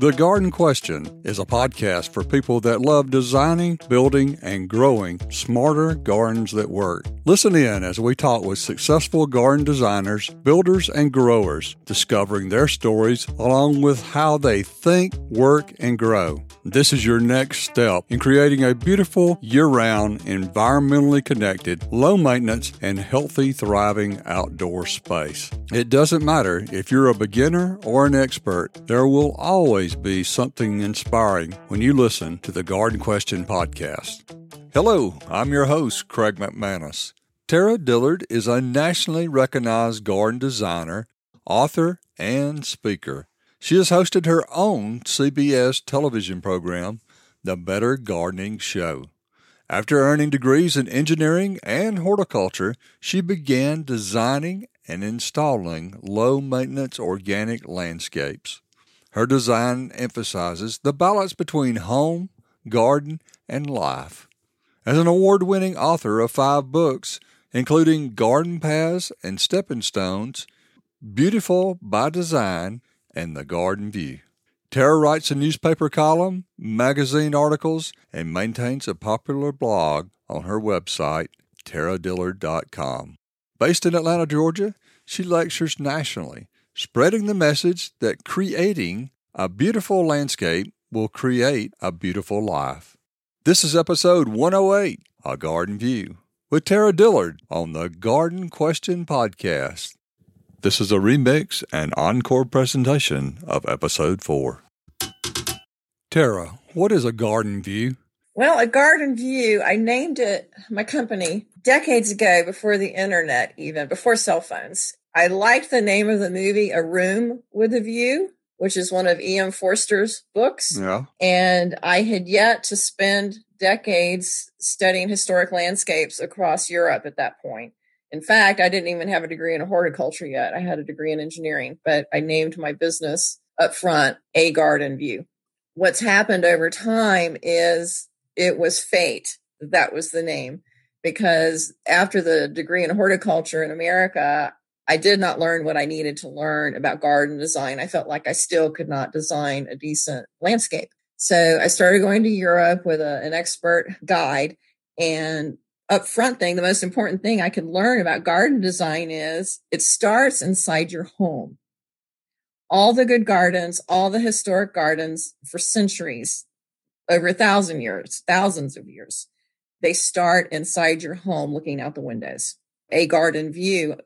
The Garden Question is a podcast for people that love designing, building, and growing smarter gardens that work. Listen in as we talk with successful garden designers, builders, and growers, discovering their stories along with how they think, work, and grow. This is your next step in creating a beautiful, year round, environmentally connected, low maintenance, and healthy, thriving outdoor space. It doesn't matter if you're a beginner or an expert, there will always be something inspiring when you listen to the Garden Question podcast. Hello, I'm your host, Craig McManus. Tara Dillard is a nationally recognized garden designer, author, and speaker. She has hosted her own CBS television program, The Better Gardening Show. After earning degrees in engineering and horticulture, she began designing and installing low maintenance organic landscapes. Her design emphasizes the balance between home, garden, and life. As an award winning author of five books, including Garden Paths and Stepping Stones, Beautiful by Design, and The Garden View. Tara writes a newspaper column, magazine articles, and maintains a popular blog on her website, taradillard.com. Based in Atlanta, Georgia, she lectures nationally spreading the message that creating a beautiful landscape will create a beautiful life. This is episode 108, A Garden View, with Tara Dillard on the Garden Question Podcast. This is a remix and encore presentation of episode 4. Tara, what is a garden view? Well, a garden view, I named it my company decades ago before the internet, even before cell phones. I liked the name of the movie, A Room with a View, which is one of E.M. Forster's books. Yeah. And I had yet to spend decades studying historic landscapes across Europe at that point. In fact, I didn't even have a degree in horticulture yet. I had a degree in engineering, but I named my business up front A Garden View. What's happened over time is it was fate. That was the name because after the degree in horticulture in America, I did not learn what I needed to learn about garden design. I felt like I still could not design a decent landscape. So I started going to Europe with a, an expert guide. And up front thing, the most important thing I could learn about garden design is it starts inside your home. All the good gardens, all the historic gardens for centuries, over a thousand years, thousands of years, they start inside your home looking out the windows. A garden view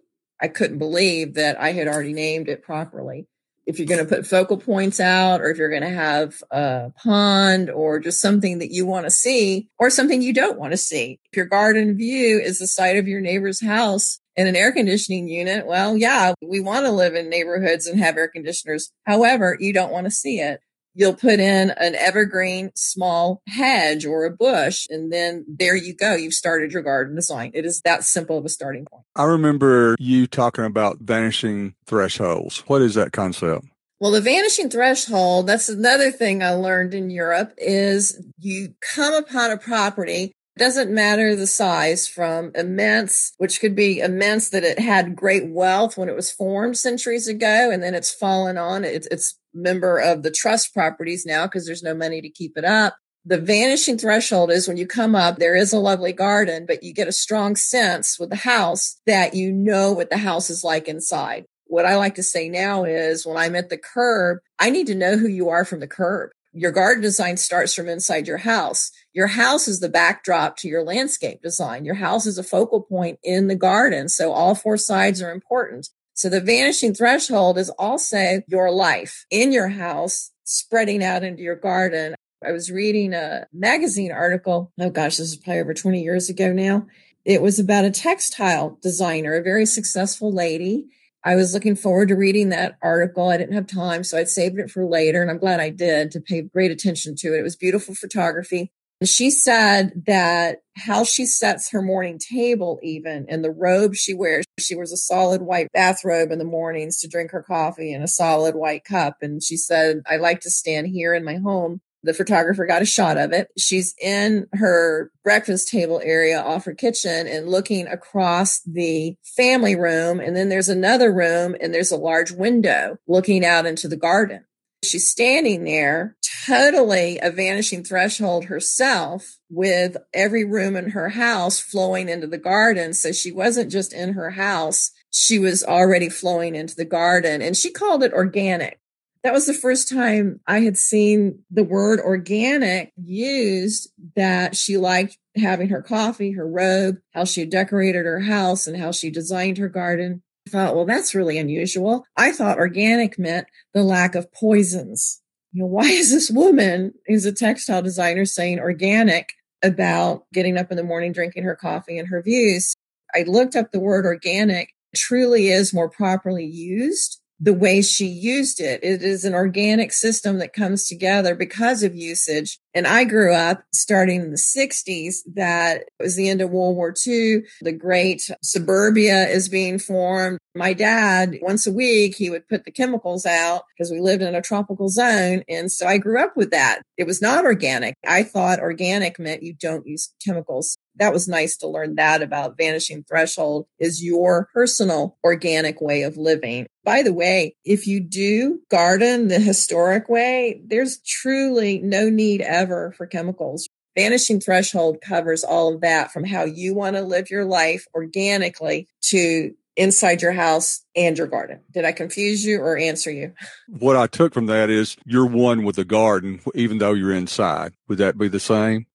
I couldn't believe that I had already named it properly. If you're going to put focal points out, or if you're going to have a pond, or just something that you want to see, or something you don't want to see. If your garden view is the side of your neighbor's house and an air conditioning unit, well, yeah, we want to live in neighborhoods and have air conditioners. However, you don't want to see it you'll put in an evergreen small hedge or a bush and then there you go you've started your garden design it is that simple of a starting point I remember you talking about vanishing thresholds. What is that concept? well the vanishing threshold that's another thing i learned in europe is you come upon a property doesn't matter the size from immense, which could be immense that it had great wealth when it was formed centuries ago and then it's fallen on. It's, it's member of the trust properties now because there's no money to keep it up. The vanishing threshold is when you come up, there is a lovely garden, but you get a strong sense with the house that you know what the house is like inside. What I like to say now is when I'm at the curb, I need to know who you are from the curb. Your garden design starts from inside your house. Your house is the backdrop to your landscape design. Your house is a focal point in the garden. So all four sides are important. So the vanishing threshold is also your life in your house, spreading out into your garden. I was reading a magazine article. Oh gosh, this is probably over 20 years ago now. It was about a textile designer, a very successful lady. I was looking forward to reading that article. I didn't have time, so I'd saved it for later, and I'm glad I did to pay great attention to it. It was beautiful photography. She said that how she sets her morning table, even and the robe she wears, she wears a solid white bathrobe in the mornings to drink her coffee in a solid white cup. And she said, I like to stand here in my home. The photographer got a shot of it. She's in her breakfast table area off her kitchen and looking across the family room. And then there's another room and there's a large window looking out into the garden. She's standing there, totally a vanishing threshold herself, with every room in her house flowing into the garden. So she wasn't just in her house, she was already flowing into the garden. And she called it organic. That was the first time I had seen the word organic used that she liked having her coffee, her robe, how she decorated her house, and how she designed her garden thought, well, that's really unusual. I thought organic meant the lack of poisons. You know, why is this woman who's a textile designer saying organic about getting up in the morning, drinking her coffee and her views? I looked up the word organic truly is more properly used the way she used it. It is an organic system that comes together because of usage. And I grew up starting in the 60s that was the end of World War II. The great suburbia is being formed. My dad, once a week, he would put the chemicals out because we lived in a tropical zone. And so I grew up with that. It was not organic. I thought organic meant you don't use chemicals that was nice to learn that about vanishing threshold is your personal organic way of living. By the way, if you do garden the historic way, there's truly no need ever for chemicals. Vanishing threshold covers all of that from how you want to live your life organically to inside your house and your garden. Did I confuse you or answer you? What I took from that is you're one with the garden, even though you're inside. Would that be the same?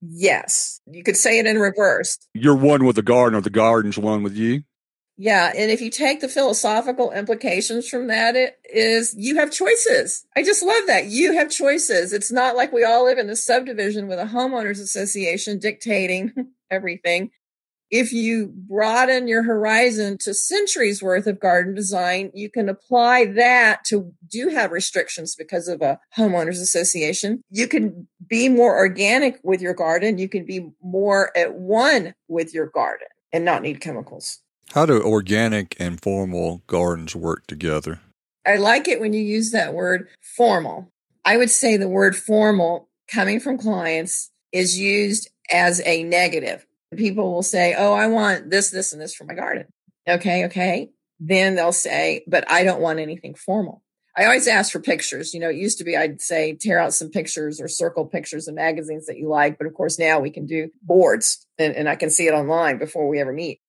Yes. You could say it in reverse. You're one with the garden or the garden's one with you. Yeah. And if you take the philosophical implications from that, it is you have choices. I just love that. You have choices. It's not like we all live in the subdivision with a homeowners association dictating everything if you broaden your horizon to centuries worth of garden design, you can apply that to do have restrictions because of a homeowners association. You can be more organic with your garden. You can be more at one with your garden and not need chemicals. How do organic and formal gardens work together? I like it when you use that word formal. I would say the word formal coming from clients is used as a negative people will say, Oh, I want this, this, and this for my garden. Okay. Okay. Then they'll say, but I don't want anything formal. I always ask for pictures. You know, it used to be I'd say tear out some pictures or circle pictures of magazines that you like. But of course now we can do boards and, and I can see it online before we ever meet.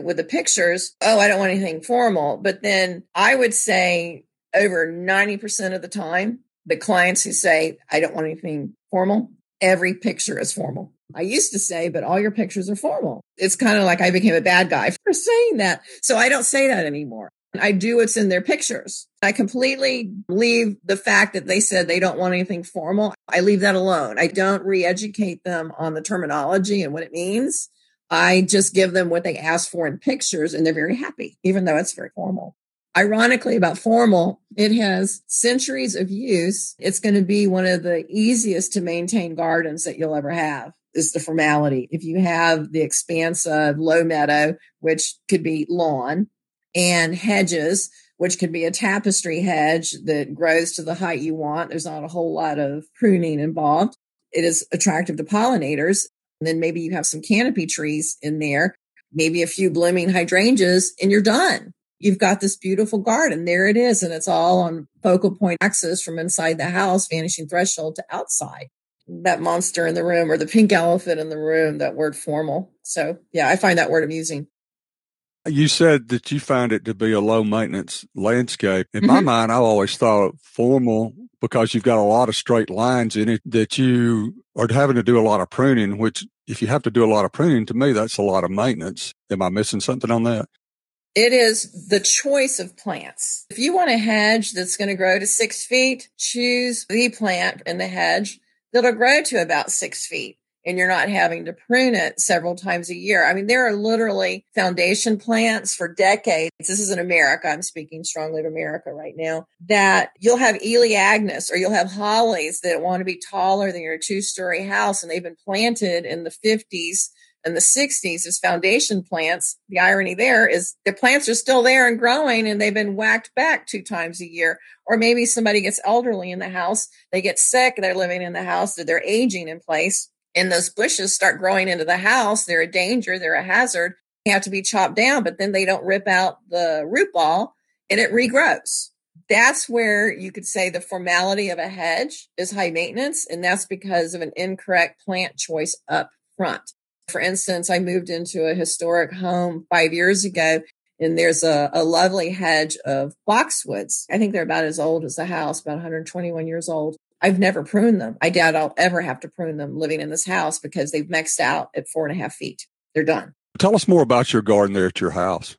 With the pictures, oh, I don't want anything formal. But then I would say over 90% of the time, the clients who say, I don't want anything formal, every picture is formal. I used to say, but all your pictures are formal. It's kind of like I became a bad guy for saying that. So I don't say that anymore. I do what's in their pictures. I completely leave the fact that they said they don't want anything formal. I leave that alone. I don't re educate them on the terminology and what it means. I just give them what they ask for in pictures and they're very happy, even though it's very formal. Ironically, about formal, it has centuries of use. It's going to be one of the easiest to maintain gardens that you'll ever have is the formality. If you have the expanse of low meadow, which could be lawn, and hedges, which could be a tapestry hedge that grows to the height you want, there's not a whole lot of pruning involved. It is attractive to pollinators. And then maybe you have some canopy trees in there, maybe a few blooming hydrangeas, and you're done. You've got this beautiful garden. There it is. And it's all on focal point axis from inside the house, vanishing threshold to outside that monster in the room or the pink elephant in the room, that word formal. So yeah, I find that word amusing. You said that you find it to be a low maintenance landscape. In mm-hmm. my mind, I always thought formal because you've got a lot of straight lines in it that you are having to do a lot of pruning, which if you have to do a lot of pruning, to me, that's a lot of maintenance. Am I missing something on that? It is the choice of plants. If you want a hedge that's going to grow to six feet, choose the plant in the hedge that'll grow to about six feet and you're not having to prune it several times a year. I mean, there are literally foundation plants for decades. This is in America. I'm speaking strongly of America right now that you'll have Elaeagnus or you'll have hollies that want to be taller than your two story house. And they've been planted in the fifties and the 60s as foundation plants. The irony there is the plants are still there and growing and they've been whacked back two times a year. Or maybe somebody gets elderly in the house, they get sick, they're living in the house, they're aging in place, and those bushes start growing into the house. They're a danger, they're a hazard. They have to be chopped down, but then they don't rip out the root ball and it regrows. That's where you could say the formality of a hedge is high maintenance, and that's because of an incorrect plant choice up front. For instance, I moved into a historic home five years ago, and there's a, a lovely hedge of boxwoods. I think they're about as old as the house, about 121 years old. I've never pruned them. I doubt I'll ever have to prune them living in this house because they've maxed out at four and a half feet. They're done. Tell us more about your garden there at your house.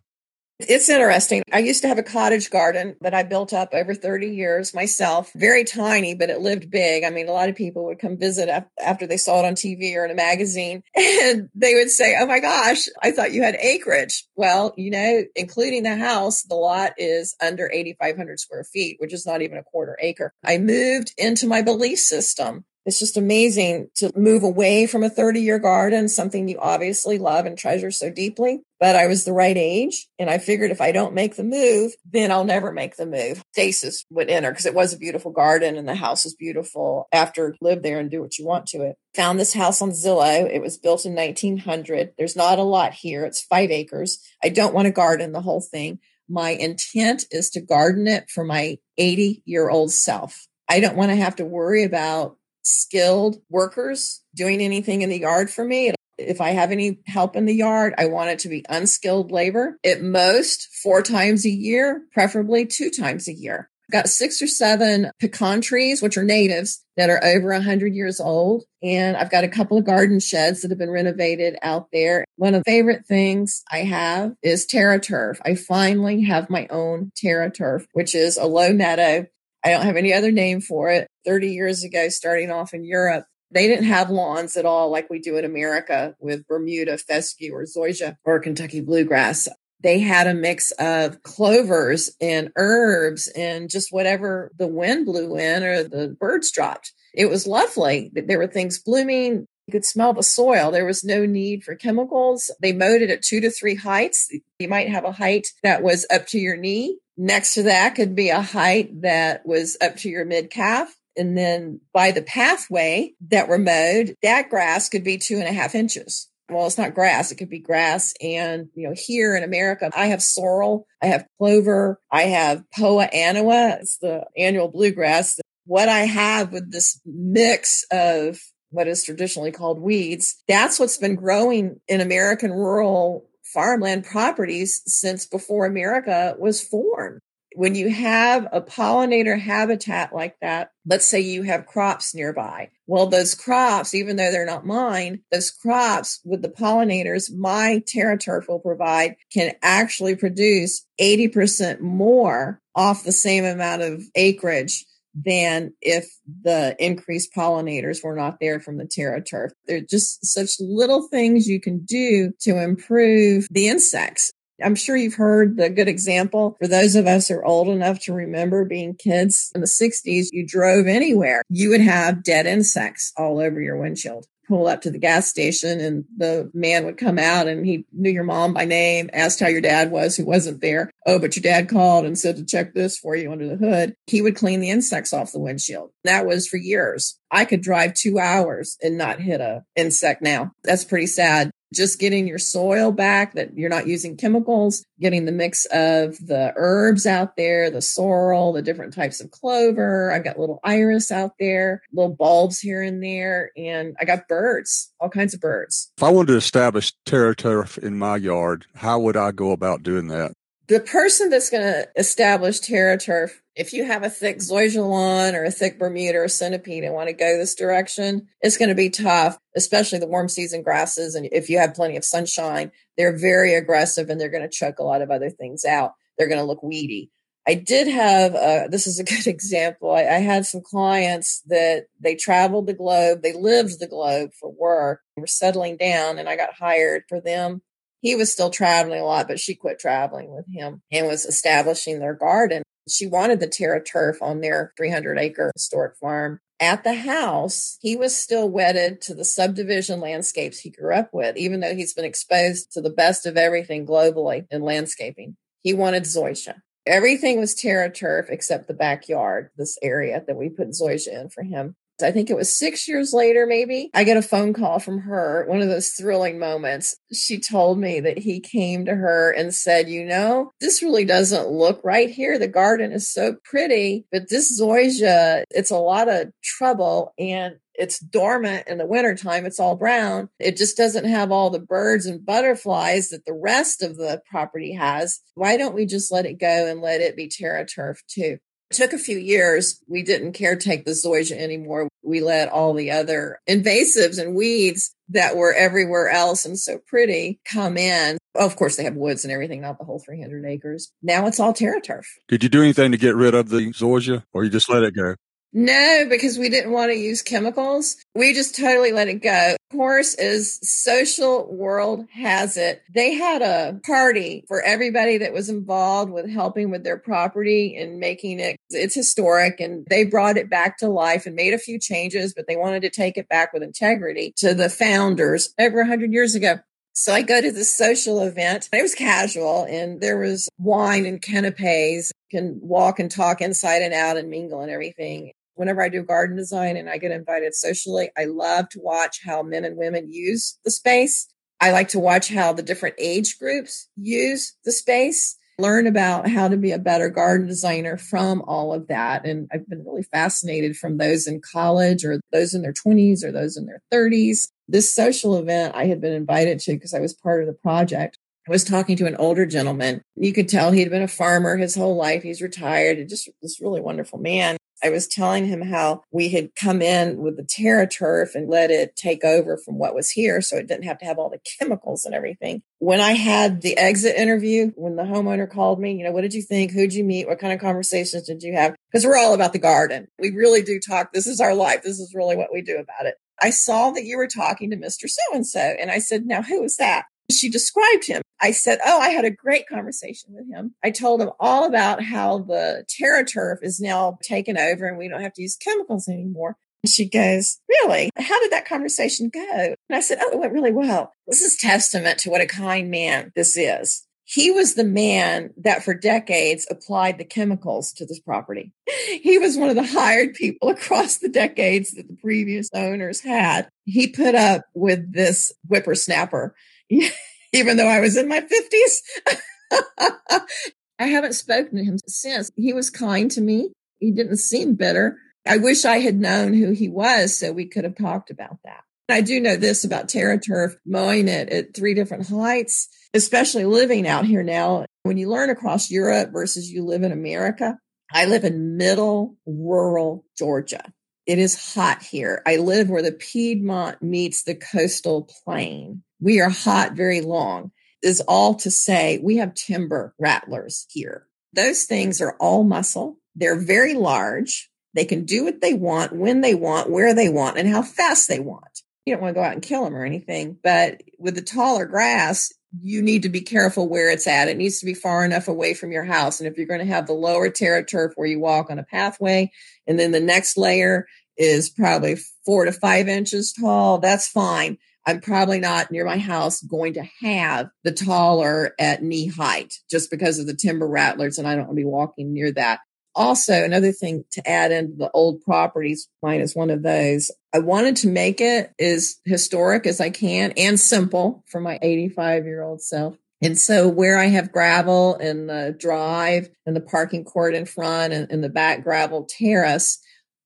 It's interesting. I used to have a cottage garden that I built up over 30 years myself. Very tiny, but it lived big. I mean, a lot of people would come visit after they saw it on TV or in a magazine and they would say, Oh my gosh, I thought you had acreage. Well, you know, including the house, the lot is under 8,500 square feet, which is not even a quarter acre. I moved into my belief system it's just amazing to move away from a 30 year garden, something you obviously love and treasure so deeply. But I was the right age. And I figured if I don't make the move, then I'll never make the move. Stasis would enter because it was a beautiful garden and the house is beautiful after live there and do what you want to it. Found this house on Zillow. It was built in 1900. There's not a lot here. It's five acres. I don't want to garden the whole thing. My intent is to garden it for my 80 year old self. I don't want to have to worry about skilled workers doing anything in the yard for me. If I have any help in the yard, I want it to be unskilled labor at most four times a year, preferably two times a year. I've got six or seven pecan trees, which are natives that are over 100 years old. And I've got a couple of garden sheds that have been renovated out there. One of the favorite things I have is TerraTurf. I finally have my own TerraTurf, which is a low meadow I don't have any other name for it. 30 years ago, starting off in Europe, they didn't have lawns at all like we do in America with Bermuda, fescue, or zoysia or Kentucky bluegrass. They had a mix of clovers and herbs and just whatever the wind blew in or the birds dropped. It was lovely. There were things blooming. You could smell the soil. There was no need for chemicals. They mowed it at two to three heights. You might have a height that was up to your knee Next to that could be a height that was up to your mid calf. And then by the pathway that were mowed, that grass could be two and a half inches. Well, it's not grass. It could be grass. And, you know, here in America, I have sorrel, I have clover, I have poa annua. It's the annual bluegrass. What I have with this mix of what is traditionally called weeds, that's what's been growing in American rural farmland properties since before America was formed. When you have a pollinator habitat like that, let's say you have crops nearby. Well, those crops, even though they're not mine, those crops with the pollinators my TerraTurf will provide can actually produce 80% more off the same amount of acreage than if the increased pollinators were not there from the TerraTurf. They're just such little things you can do to improve the insects. I'm sure you've heard the good example for those of us who are old enough to remember being kids in the 60s. You drove anywhere, you would have dead insects all over your windshield pull up to the gas station and the man would come out and he knew your mom by name, asked how your dad was who wasn't there. Oh, but your dad called and said to check this for you under the hood. He would clean the insects off the windshield. That was for years. I could drive two hours and not hit a insect now. That's pretty sad just getting your soil back that you're not using chemicals, getting the mix of the herbs out there, the sorrel, the different types of clover. I've got little iris out there, little bulbs here and there, and I got birds, all kinds of birds. If I wanted to establish TerraTurf in my yard, how would I go about doing that? The person that's going to establish TerraTurf, if you have a thick zoysia lawn or a thick Bermuda or centipede and want to go this direction, it's going to be tough, especially the warm season grasses. And if you have plenty of sunshine, they're very aggressive and they're going to choke a lot of other things out. They're going to look weedy. I did have, uh, this is a good example. I, I, had some clients that they traveled the globe. They lived the globe for work. Were settling down and I got hired for them he was still traveling a lot, but she quit traveling with him and was establishing their garden. She wanted the TerraTurf on their 300 acre historic farm. At the house, he was still wedded to the subdivision landscapes he grew up with, even though he's been exposed to the best of everything globally in landscaping. He wanted zoysia. Everything was TerraTurf except the backyard, this area that we put zoysia in for him. I think it was six years later, maybe, I get a phone call from her, one of those thrilling moments. She told me that he came to her and said, You know, this really doesn't look right here. The garden is so pretty, but this zoysia, it's a lot of trouble. And it's dormant in the wintertime. It's all brown. It just doesn't have all the birds and butterflies that the rest of the property has. Why don't we just let it go and let it be terra turf too? Took a few years. We didn't caretake the zoysia anymore. We let all the other invasives and weeds that were everywhere else and so pretty come in. Of course, they have woods and everything, not the whole 300 acres. Now it's all terra turf. Did you do anything to get rid of the zoysia or you just let it go? No, because we didn't want to use chemicals. We just totally let it go. Course, as social world has it, they had a party for everybody that was involved with helping with their property and making it, it's historic. And they brought it back to life and made a few changes, but they wanted to take it back with integrity to the founders over hundred years ago. So I go to this social event. It was casual and there was wine and canapes, can walk and talk inside and out and mingle and everything whenever I do garden design and I get invited socially, I love to watch how men and women use the space. I like to watch how the different age groups use the space, learn about how to be a better garden designer from all of that. And I've been really fascinated from those in college or those in their 20s or those in their 30s. This social event I had been invited to because I was part of the project. I was talking to an older gentleman. You could tell he'd been a farmer his whole life. He's retired and just this really wonderful man. I was telling him how we had come in with the Terra turf and let it take over from what was here. So it didn't have to have all the chemicals and everything. When I had the exit interview, when the homeowner called me, you know, what did you think? Who'd you meet? What kind of conversations did you have? Because we're all about the garden. We really do talk. This is our life. This is really what we do about it. I saw that you were talking to Mr. So and so. And I said, now who is that? She described him. I said, Oh, I had a great conversation with him. I told him all about how the TerraTurf is now taken over and we don't have to use chemicals anymore. And she goes, Really? How did that conversation go? And I said, Oh, it went really well. This is testament to what a kind man this is. He was the man that for decades applied the chemicals to this property. He was one of the hired people across the decades that the previous owners had. He put up with this whippersnapper even though I was in my 50s. I haven't spoken to him since. He was kind to me. He didn't seem bitter. I wish I had known who he was so we could have talked about that. I do know this about Terra Turf, mowing it at three different heights, especially living out here now. When you learn across Europe versus you live in America, I live in middle rural Georgia. It is hot here. I live where the Piedmont meets the coastal plain. We are hot very long is all to say we have timber rattlers here. Those things are all muscle. They're very large. They can do what they want, when they want, where they want, and how fast they want. You don't want to go out and kill them or anything, but with the taller grass, you need to be careful where it's at. It needs to be far enough away from your house. And if you're going to have the lower terra turf where you walk on a pathway, and then the next layer is probably four to five inches tall, that's fine. I'm probably not near my house going to have the taller at knee height just because of the timber rattlers and I don't want to be walking near that. Also, another thing to add into the old properties, mine is one of those. I wanted to make it as historic as I can and simple for my 85 year old self. And so where I have gravel in the drive and the parking court in front and, in the back gravel terrace,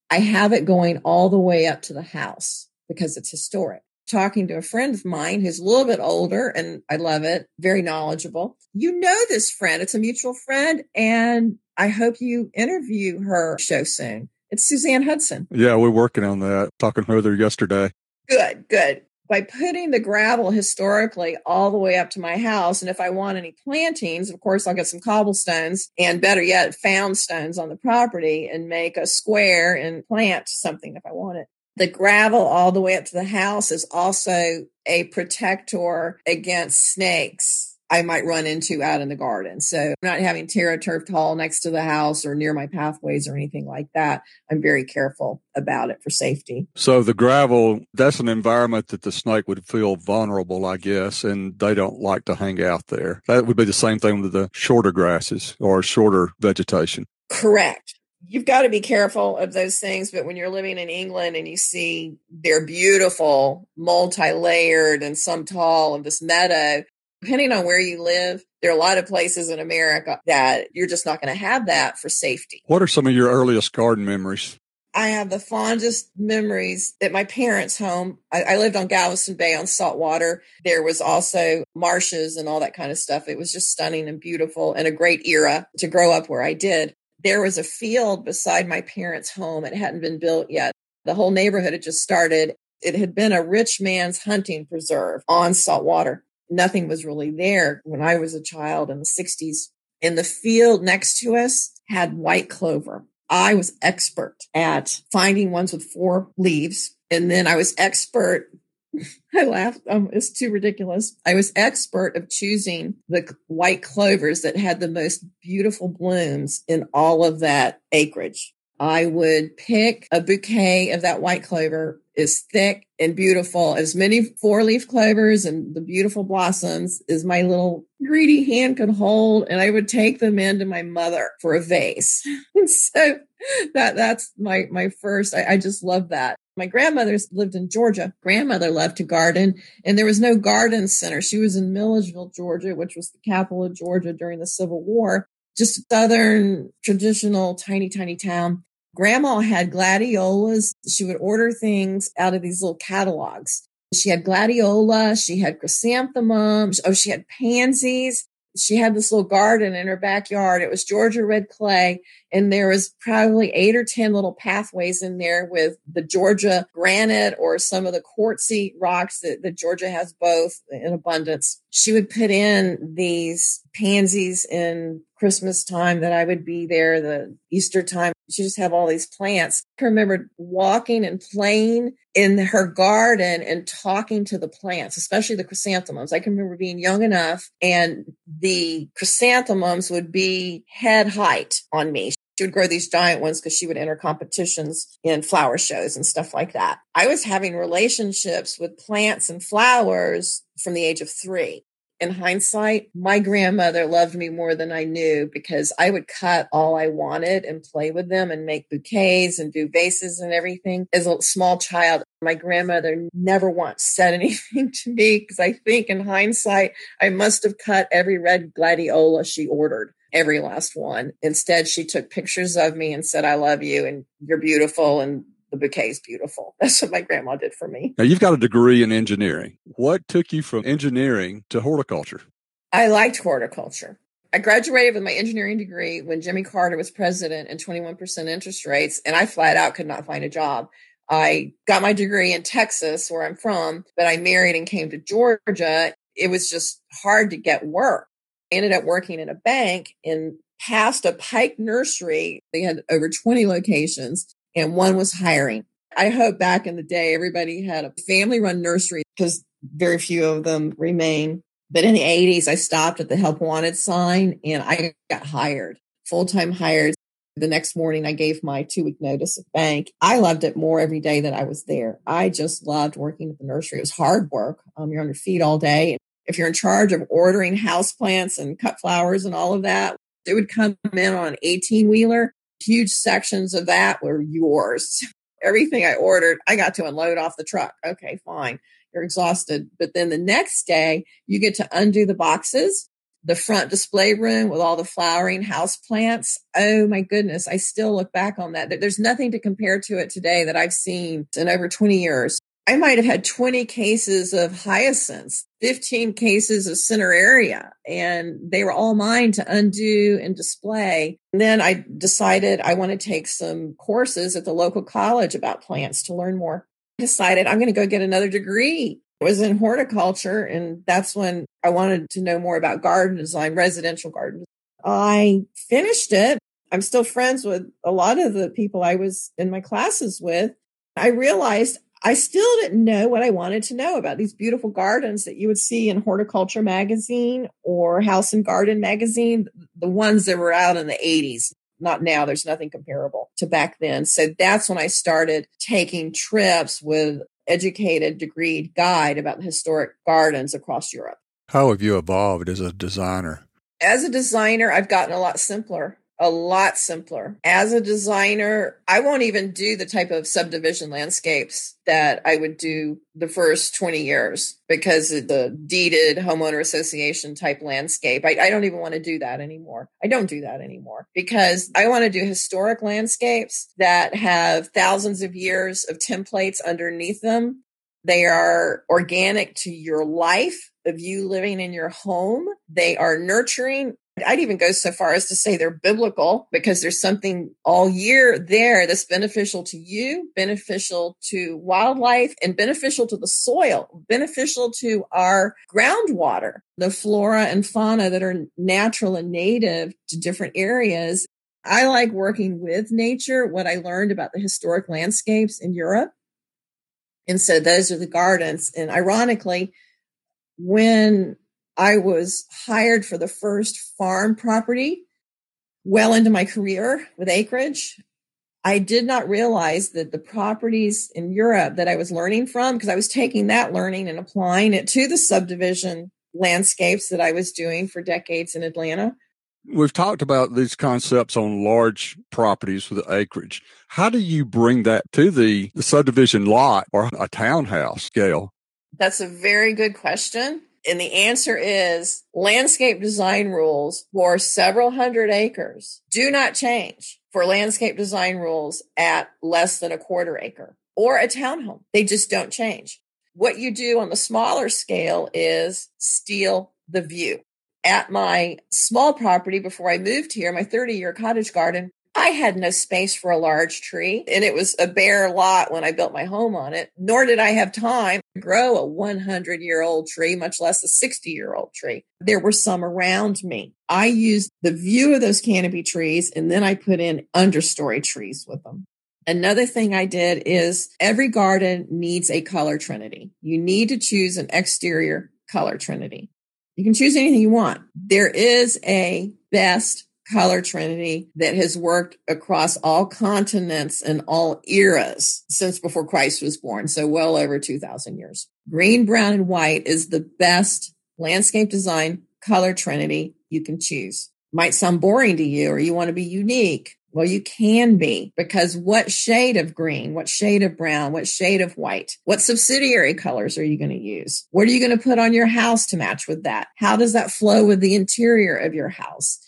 I have it going all the way up to the house because it's historic talking to a friend of mine who's a little bit older and I love it, very knowledgeable. You know this friend, it's a mutual friend, and I hope you interview her show soon. It's Suzanne Hudson. Yeah, we're working on that, talking with her yesterday. Good, good. By putting the gravel historically all the way up to my house, and if I want any plantings, of course, I'll get some cobblestones and better yet, found stones on the property and make a square and plant something if I want it. The gravel all the way up to the house is also a protector against snakes I might run into out in the garden. So I'm not having terra turf tall next to the house or near my pathways or anything like that. I'm very careful about it for safety. So the gravel, that's an environment that the snake would feel vulnerable, I guess, and they don't like to hang out there. That would be the same thing with the shorter grasses or shorter vegetation. Correct you've got to be careful of those things. But when you're living in England and you see they're beautiful, multi layered, and some tall, and this meadow, depending on where you live, there are a lot of places in America that you're just not going to have that for safety. What are some of your earliest garden memories? I have the fondest memories at my parents' home. I, I, lived on Galveston Bay on salt water. There was also marshes and all that kind of stuff. It was just stunning and beautiful and a great era to grow up where I did. There was a field beside my parents' home. It hadn't been built yet. The whole neighborhood had just started. It had been a rich man's hunting preserve on salt water. Nothing was really there when I was a child in the 60s. In the field next to us had white clover I was expert at finding ones with four leaves. And then I was expert. I laughed. Um, it's too ridiculous. I was expert of choosing the white clovers that had the most beautiful blooms in all of that acreage. I would pick a bouquet of that white clover as thick and beautiful as many four leaf clovers and the beautiful blossoms as my little greedy hand could hold. And I would take them into my mother for a vase. and so that, that's my, my first, I, I just love that. My grandmother's lived in Georgia. Grandmother loved to garden and there was no garden center. She was in Milledgeville, Georgia, which was the capital of Georgia during the Civil War just southern traditional tiny, tiny town. Grandma had gladiolas. She would order things out of these little catalogs. She had gladiola. She had chrysanthemums. Oh, she had pansies. She had this little garden in her backyard. It was Georgia red clay. And there was probably eight or 10 little pathways in there with the Georgia granite or some of the quartzy rocks that, that Georgia has both in abundance. She would put in these pansies in Christmas time that I would be there, the Easter time. She just have all these plants. I remember walking and playing in her garden and talking to the plants, especially the chrysanthemums. I can remember being young enough and the chrysanthemums would be head height on me. She would grow these giant ones because she would enter competitions in flower shows and stuff like that. I was having relationships with plants and flowers from the age of three in hindsight, my grandmother loved me more than I knew because I would cut all I wanted and play with them and make bouquets and do vases and everything. As a small child, my grandmother never once said anything to me because I think in hindsight, I must have cut every red gladiola she ordered every last one. Instead, she took pictures of me and said, I love you and you're beautiful and the bouquet is beautiful. That's what my grandma did for me. Now, you've got a degree in engineering. What took you from engineering to horticulture? I liked horticulture. I graduated with my engineering degree when Jimmy Carter was president and 21% interest rates, and I flat out could not find a job. I got my degree in Texas, where I'm from, but I married and came to Georgia. It was just hard to get work. I ended up working in a bank and past a Pike nursery. They had over 20 locations and one was hiring. I hope back in the day, everybody had a family run nursery because very few of them remain. But in the 80s, I stopped at the help wanted sign and I got hired, full time hired. The next morning, I gave my two week notice at bank. I loved it more every day that I was there. I just loved working at the nursery. It was hard work. Um, you're on your feet all day. If you're in charge of ordering house plants and cut flowers and all of that, it would come in on an 18 wheeler huge sections of that were yours. Everything I ordered, I got to unload off the truck. Okay, fine. You're exhausted. But then the next day, you get to undo the boxes, the front display room with all the flowering house plants. Oh my goodness. I still look back on that. There's nothing to compare to it today that I've seen in over 20 years. I might have had 20 cases of hyacinths, 15 cases of cineraria, and they were all mine to undo and display. And then I decided I want to take some courses at the local college about plants to learn more. I decided I'm going to go get another degree. It was in horticulture, and that's when I wanted to know more about garden design, residential gardens. I finished it. I'm still friends with a lot of the people I was in my classes with. I realized I still didn't know what I wanted to know about these beautiful gardens that you would see in Horticulture Magazine or House and Garden Magazine, the ones that were out in the 80s. Not now, there's nothing comparable to back then. So that's when I started taking trips with educated, degreed guide about the historic gardens across Europe. How have you evolved as a designer? As a designer, I've gotten a lot simpler. A lot simpler. As a designer, I won't even do the type of subdivision landscapes that I would do the first 20 years because of the deeded homeowner association type landscape. I, I don't even want to do that anymore. I don't do that anymore because I want to do historic landscapes that have thousands of years of templates underneath them. They are organic to your life of you living in your home. They are nurturing I'd even go so far as to say they're biblical because there's something all year there that's beneficial to you, beneficial to wildlife, and beneficial to the soil, beneficial to our groundwater, the flora and fauna that are natural and native to different areas. I like working with nature, what I learned about the historic landscapes in Europe. And so those are the gardens. And ironically, when I was hired for the first farm property well into my career with acreage. I did not realize that the properties in Europe that I was learning from, because I was taking that learning and applying it to the subdivision landscapes that I was doing for decades in Atlanta. We've talked about these concepts on large properties with acreage. How do you bring that to the, the subdivision lot or a townhouse scale? That's a very good question. And the answer is landscape design rules for several hundred acres do not change for landscape design rules at less than a quarter acre or a townhome. They just don't change. What you do on the smaller scale is steal the view. At my small property before I moved here, my 30 year cottage garden, I had no space for a large tree and it was a bare lot when I built my home on it, nor did I have time to grow a 100 year old tree, much less a 60 year old tree. There were some around me. I used the view of those canopy trees and then I put in understory trees with them. Another thing I did is every garden needs a color trinity. You need to choose an exterior color trinity. You can choose anything you want. There is a best color trinity that has worked across all continents and all eras since before Christ was born. So well over 2000 years. Green, brown, and white is the best landscape design color trinity you can choose. Might sound boring to you or you want to be unique. Well, you can be because what shade of green, what shade of brown, what shade of white, what subsidiary colors are you going to use? What are you going to put on your house to match with that? How does that flow with the interior of your house?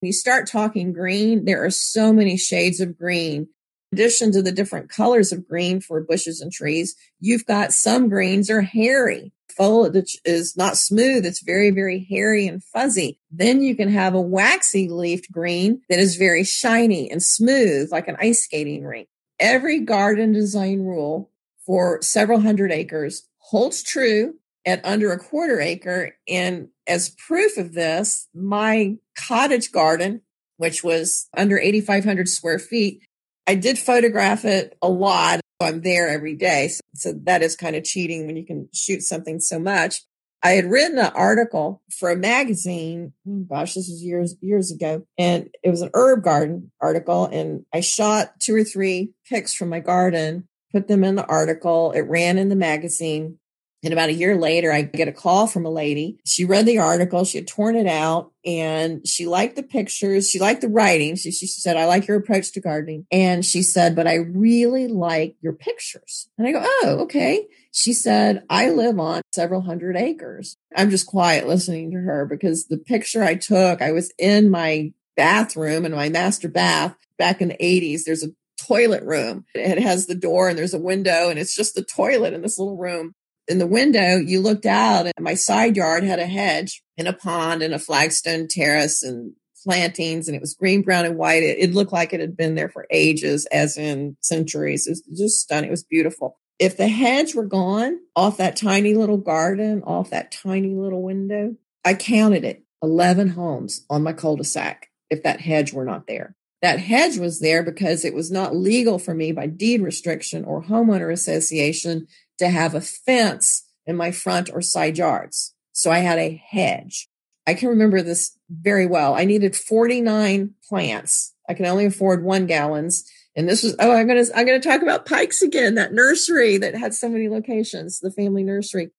When you start talking green, there are so many shades of green. In addition to the different colors of green for bushes and trees, you've got some greens are hairy. Foliage is not smooth. It's very, very hairy and fuzzy. Then you can have a waxy leafed green that is very shiny and smooth, like an ice skating rink. Every garden design rule for several hundred acres holds true at under a quarter acre. And as proof of this, my cottage garden, which was under 8,500 square feet, I did photograph it a lot. I'm there every day. So, so that is kind of cheating when you can shoot something so much. I had written an article for a magazine. Oh gosh, this was years, years ago. And it was an herb garden article. And I shot two or three pics from my garden, put them in the article. It ran in the magazine. And about a year later, I get a call from a lady. She read the article. She had torn it out and she liked the pictures. She liked the writing. She, she said, I like your approach to gardening. And she said, but I really like your pictures. And I go, Oh, okay. She said, I live on several hundred acres. I'm just quiet listening to her because the picture I took, I was in my bathroom in my master bath back in the 80s. There's a toilet room. It has the door and there's a window and it's just the toilet in this little room in the window, you looked out and my side yard had a hedge and a pond and a flagstone terrace and plantings and it was green, brown, and white. It, it, looked like it had been there for ages, as in centuries. It was just stunning. It was beautiful. If the hedge were gone off that tiny little garden, off that tiny little window, I counted it 11 homes on my cul-de-sac if that hedge were not there. That hedge was there because it was not legal for me by deed restriction or homeowner association to have a fence in my front or side yards. So I had a hedge. I can remember this very well. I needed 49 plants. I can only afford one gallons. And this was, oh, I'm going to, I'm going to talk about Pikes again, that nursery that had so many locations, the family nursery.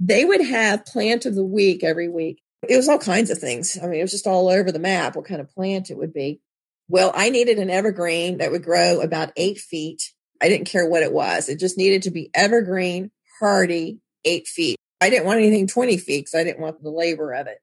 They would have plant of the week every week. It was all kinds of things. I mean, it was just all over the map what kind of plant it would be. Well, I needed an evergreen that would grow about eight feet. I didn't care what it was. It just needed to be evergreen, hardy, eight feet. I didn't want anything 20 feet because I didn't want the labor of it.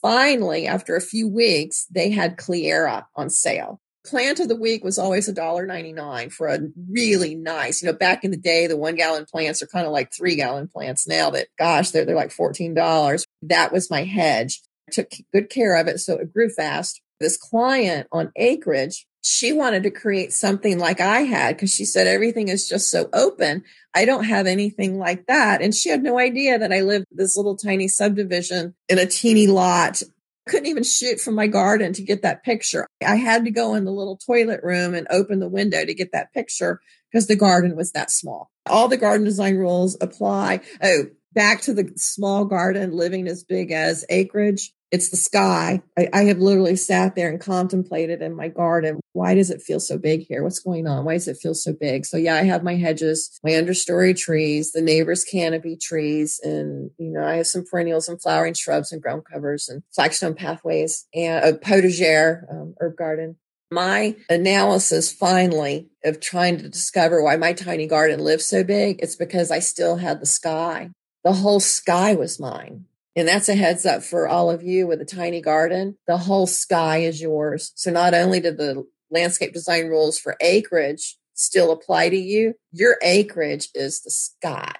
Finally, after a few weeks, they had Cleyera on sale. Plant of the week was always $1.99 for a really nice, you know, back in the day, the one gallon plants are kind of like three gallon plants now that, gosh, they're, they're like $14. That was my hedge. I took good care of it. So it grew fast. This client on acreage, she wanted to create something like I had because she said everything is just so open. I don't have anything like that. And she had no idea that I lived this little tiny subdivision in a teeny lot couldn't even shoot from my garden to get that picture. I had to go in the little toilet room and open the window to get that picture because the garden was that small. All the garden design rules apply. Oh, back to the small garden, living as big as acreage it's the sky. I, I, have literally sat there and contemplated in my garden. Why does it feel so big here? What's going on? Why does it feel so big? So yeah, I have my hedges, my understory trees, the neighbor's canopy trees, and you know, I have some perennials and flowering shrubs and ground covers and flagstone pathways and a potager, um, herb garden. My analysis finally of trying to discover why my tiny garden lives so big, it's because I still had the sky. The whole sky was mine. And that's a heads up for all of you with a tiny garden. The whole sky is yours. So not only do the landscape design rules for acreage still apply to you, your acreage is the sky.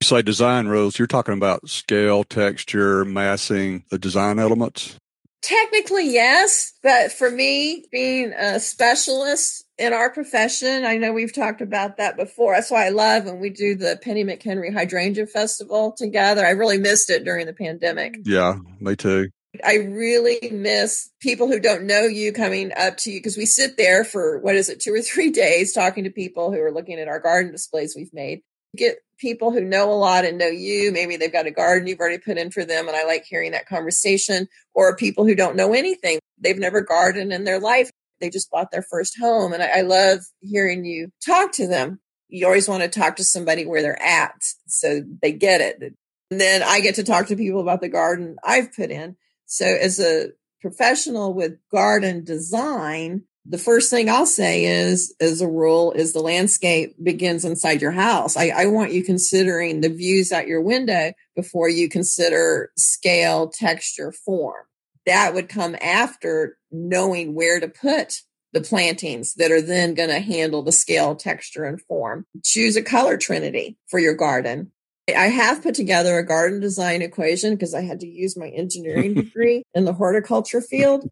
You say design rules, you're talking about scale, texture, massing, the design elements? Technically, yes. But for me, being a specialist in our profession, I know we've talked about that before. That's why I love when we do the Penny McHenry Hydrangea Festival together. I really missed it during the pandemic. Yeah, me too. I really miss people who don't know you coming up to you because we sit there for what is it, two or three days talking to people who are looking at our garden displays we've made. Get people who know a lot and know you. Maybe they've got a garden you've already put in for them. And I like hearing that conversation. Or people who don't know anything. They've never gardened in their life they just bought their first home. And I, I love hearing you talk to them. You always want to talk to somebody where they're at so they get it. And then I get to talk to people about the garden I've put in. So as a professional with garden design, the first thing I'll say is, as a rule, is the landscape begins inside your house. I, I, want you considering the views out your window before you consider scale, texture, form that would come after knowing where to put the plantings that are then going to handle the scale, texture, and form. Choose a color trinity for your garden. I have put together a garden design equation because I had to use my engineering degree in the horticulture field.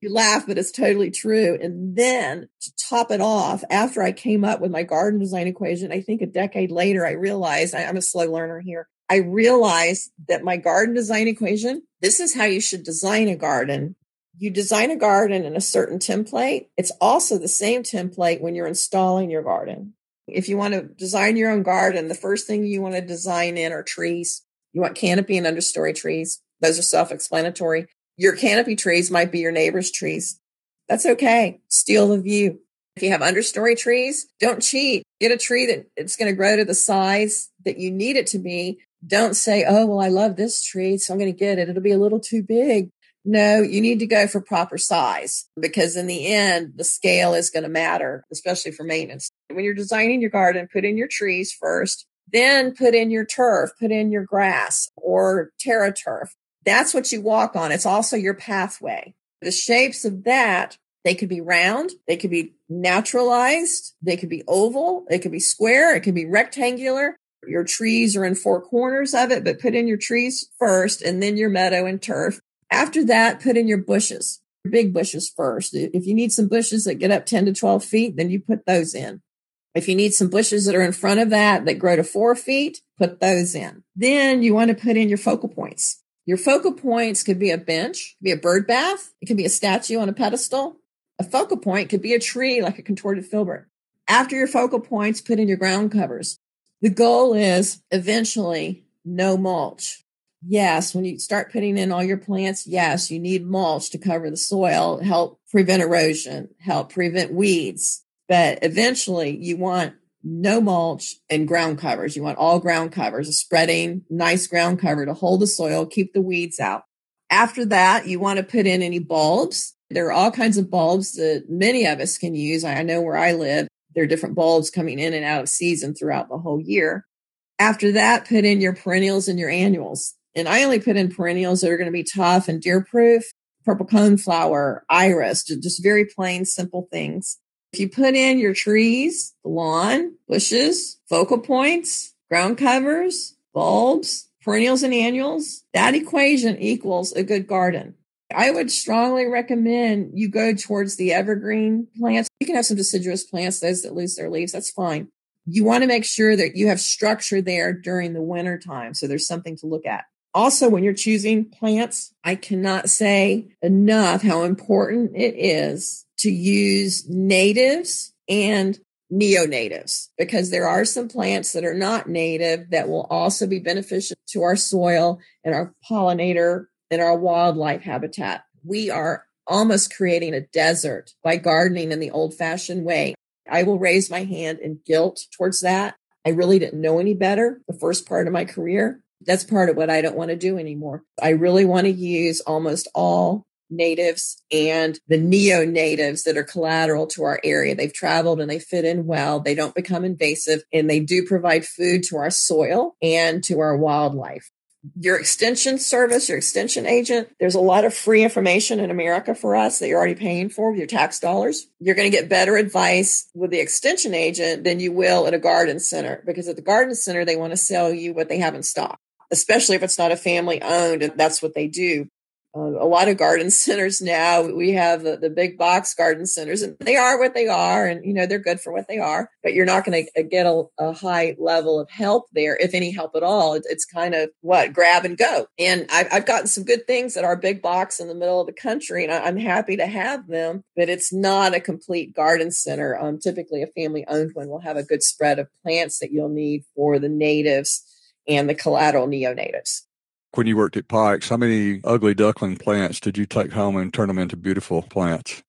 You laugh, but it's totally true. And then to top it off, after I came up with my garden design equation, I think a decade later, I realized I, am a slow learner here. I realized that my garden design equation, this is how you should design a garden. You design a garden in a certain template. It's also the same template when you're installing your garden. If you want to design your own garden, the first thing you want to design in are trees. You want canopy and understory trees. Those are self explanatory. Your canopy trees might be your neighbor's trees. That's okay. Steal the view. If you have understory trees, don't cheat. Get a tree that it's going to grow to the size that you need it to be don't say, oh, well, I love this tree, so I'm going to get it. It'll be a little too big. No, you need to go for proper size because in the end, the scale is going to matter, especially for maintenance. When you're designing your garden, put in your trees first, then put in your turf, put in your grass or terra turf. That's what you walk on. It's also your pathway. The shapes of that, they could be round, they could be naturalized, they could be oval, they could be square, it could be rectangular. Your trees are in four corners of it, but put in your trees first and then your meadow and turf. After that, put in your bushes, big bushes first. If you need some bushes that get up 10 to 12 feet, then you put those in. If you need some bushes that are in front of that that grow to four feet, put those in. Then you want to put in your focal points. Your focal points could be a bench, could be a bird bath. It could be a statue on a pedestal. A focal point could be a tree like a contorted filbert. After your focal points, put in your ground covers. The goal is eventually no mulch. Yes, when you start putting in all your plants, yes, you need mulch to cover the soil, help prevent erosion, help prevent weeds. But eventually you want no mulch and ground covers. You want all ground covers, a spreading, nice ground cover to hold the soil, keep the weeds out. After that, you want to put in any bulbs There are all kinds of bulbs that many of us can use. I know where I live, there are different bulbs coming in and out of season throughout the whole year. After that, put in your perennials and your annuals. And I only put in perennials that are going to be tough and deer proof, purple coneflower, iris, just very plain, simple things. If you put in your trees, lawn, bushes, focal points, ground covers, bulbs, perennials and annuals, that equation equals a good garden. I would strongly recommend you go towards the evergreen plants. You can have some deciduous plants, those that lose their leaves, that's fine. You want to make sure that you have structure there during the winter time. So there's something to look at. Also, when you're choosing plants, I cannot say enough how important it is to use natives and neo-natives because there are some plants that are not native that will also be beneficial to our soil and our pollinator and our wildlife habitat. We are almost creating a desert by gardening in the old fashioned way. I will raise my hand in guilt towards that. I really didn't know any better the first part of my career. That's part of what I don't want to do anymore. I really want to use almost all natives and the neo natives that are collateral to our area. They've traveled and they fit in well. They don't become invasive and they do provide food to our soil and to our wildlife. Your extension service, your extension agent, there's a lot of free information in America for us that you're already paying for with your tax dollars. You're going to get better advice with the extension agent than you will at a garden center because at the garden center, they want to sell you what they have in stock especially if it's not a family owned and that's what they do uh, a lot of garden centers now. We have the, the big box garden centers and they are what they are and you know they're good for what they are but you're not going to uh, get a, a, high level of help there if any help at all. It, it's kind of what grab and go. And I've, I've, gotten some good things at our big box in the middle of the country and I, am happy to have them but it's not a complete garden center. Um, typically a family owned one will have a good spread of plants that you'll need for the natives and the collateral neonatives when you worked at Pikes, how many ugly duckling plants did you take home and turn them into beautiful plants?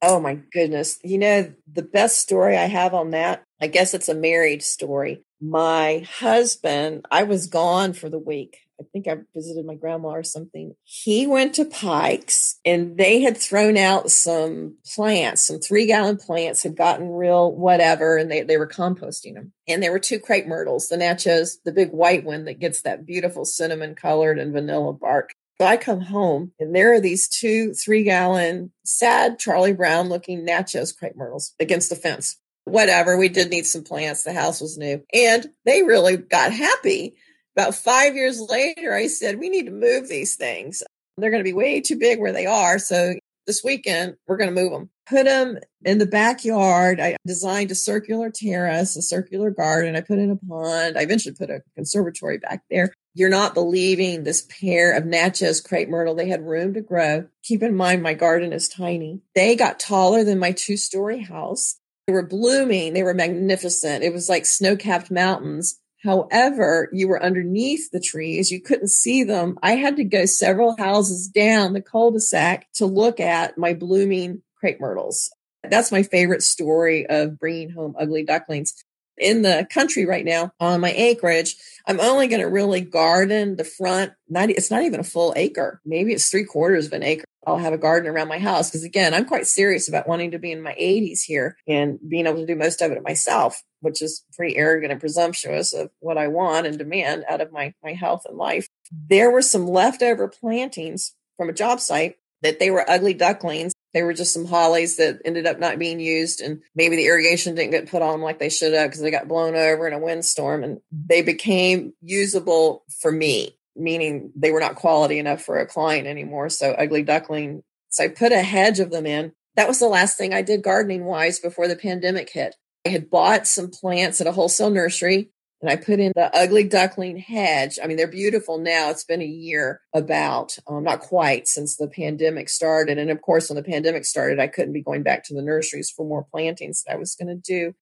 Oh my goodness. You know, the best story I have on that, I guess it's a married story. My husband, I was gone for the week. I think I visited my grandma or something. He went to Pikes and they had thrown out some plants, some three gallon plants had gotten real whatever, and they, they were composting them. And there were two crepe myrtles, the Natchez, the big white one that gets that beautiful cinnamon colored and vanilla bark. So I come home and there are these two three gallon sad Charlie Brown looking Natchez crepe myrtles against the fence. Whatever. We did need some plants. The house was new and they really got happy about five years later, I said, we need to move these things. They're going to be way too big where they are. So this weekend, we're going to move them. Put them in the backyard. I designed a circular terrace, a circular garden. I put in a pond. I eventually put a conservatory back there. You're not believing this pair of Natchez crepe myrtle. They had room to grow. Keep in mind, my garden is tiny. They got taller than my two story house. They were blooming. They were magnificent. It was like snow capped mountains However, you were underneath the trees. You couldn't see them. I had to go several houses down the cul-de-sac to look at my blooming crepe myrtles. That's my favorite story of bringing home ugly ducklings. In the country right now on my acreage, I'm only going to really garden the front. Not, it's not even a full acre. Maybe it's three quarters of an acre. I'll have a garden around my house. Cause again, I'm quite serious about wanting to be in my 80s here and being able to do most of it myself, which is pretty arrogant and presumptuous of what I want and demand out of my, my health and life. There were some leftover plantings from a job site that they were ugly ducklings. They were just some hollies that ended up not being used and maybe the irrigation didn't get put on like they should have because they got blown over in a windstorm and they became usable for me meaning they were not quality enough for a client anymore. So ugly duckling. So I put a hedge of them in. That was the last thing I did gardening wise before the pandemic hit. I had bought some plants at a wholesale nursery and I put in the ugly duckling hedge. I mean, they're beautiful now. It's been a year about, um, not quite since the pandemic started. And of course, when the pandemic started, I couldn't be going back to the nurseries for more plantings that I was going to do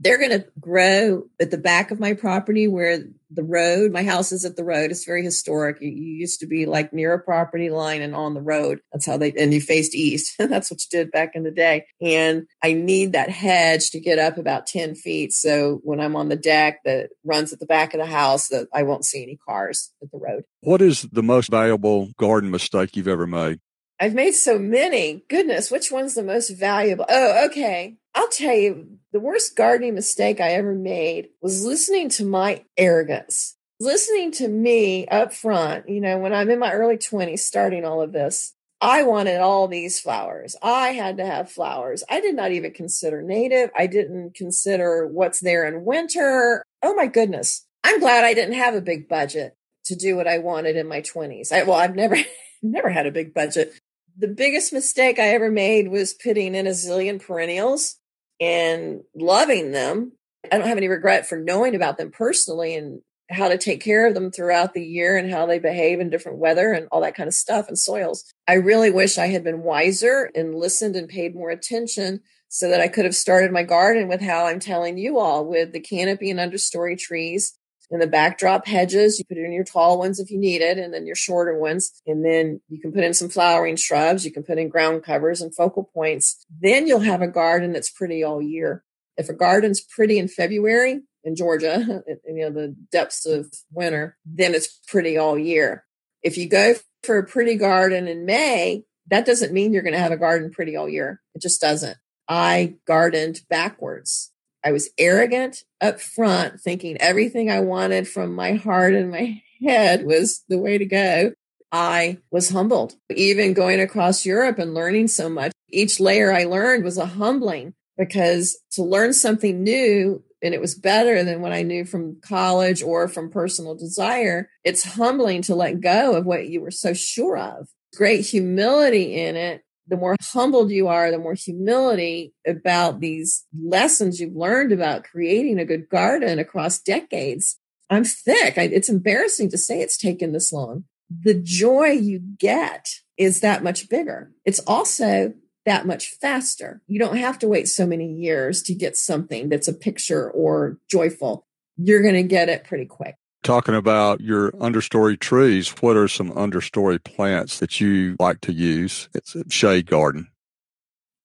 they're going to grow at the back of my property where the road, my house is at the road. It's very historic. You, used to be like near a property line and on the road. That's how they, and you faced east. That's what you did back in the day. And I need that hedge to get up about 10 feet. So when I'm on the deck that runs at the back of the house, that I won't see any cars at the road. What is the most valuable garden mistake you've ever made? I've made so many. Goodness, which one's the most valuable? Oh, okay. I'll tell you, the worst gardening mistake I ever made was listening to my arrogance. Listening to me up front, you know, when I'm in my early 20s starting all of this, I wanted all these flowers. I had to have flowers. I did not even consider native. I didn't consider what's there in winter. Oh my goodness. I'm glad I didn't have a big budget to do what I wanted in my 20s. I, well, I've never, never had a big budget the biggest mistake I ever made was putting in a zillion perennials and loving them. I don't have any regret for knowing about them personally and how to take care of them throughout the year and how they behave in different weather and all that kind of stuff and soils. I really wish I had been wiser and listened and paid more attention so that I could have started my garden with how I'm telling you all with the canopy and understory trees in the backdrop hedges. You put in your tall ones if you need it, and then your shorter ones. And then you can put in some flowering shrubs. You can put in ground covers and focal points. Then you'll have a garden that's pretty all year. If a garden's pretty in February in Georgia, you know, the depths of winter, then it's pretty all year. If you go for a pretty garden in May, that doesn't mean you're going to have a garden pretty all year. It just doesn't. I gardened backwards. I was arrogant up front, thinking everything I wanted from my heart and my head was the way to go. I was humbled. Even going across Europe and learning so much, each layer I learned was a humbling because to learn something new and it was better than what I knew from college or from personal desire, it's humbling to let go of what you were so sure of. Great humility in it the more humbled you are, the more humility about these lessons you've learned about creating a good garden across decades. I'm thick. I, it's embarrassing to say it's taken this long. The joy you get is that much bigger. It's also that much faster. You don't have to wait so many years to get something that's a picture or joyful. You're going to get it pretty quick talking about your understory trees, what are some understory plants that you like to use? It's a shade garden.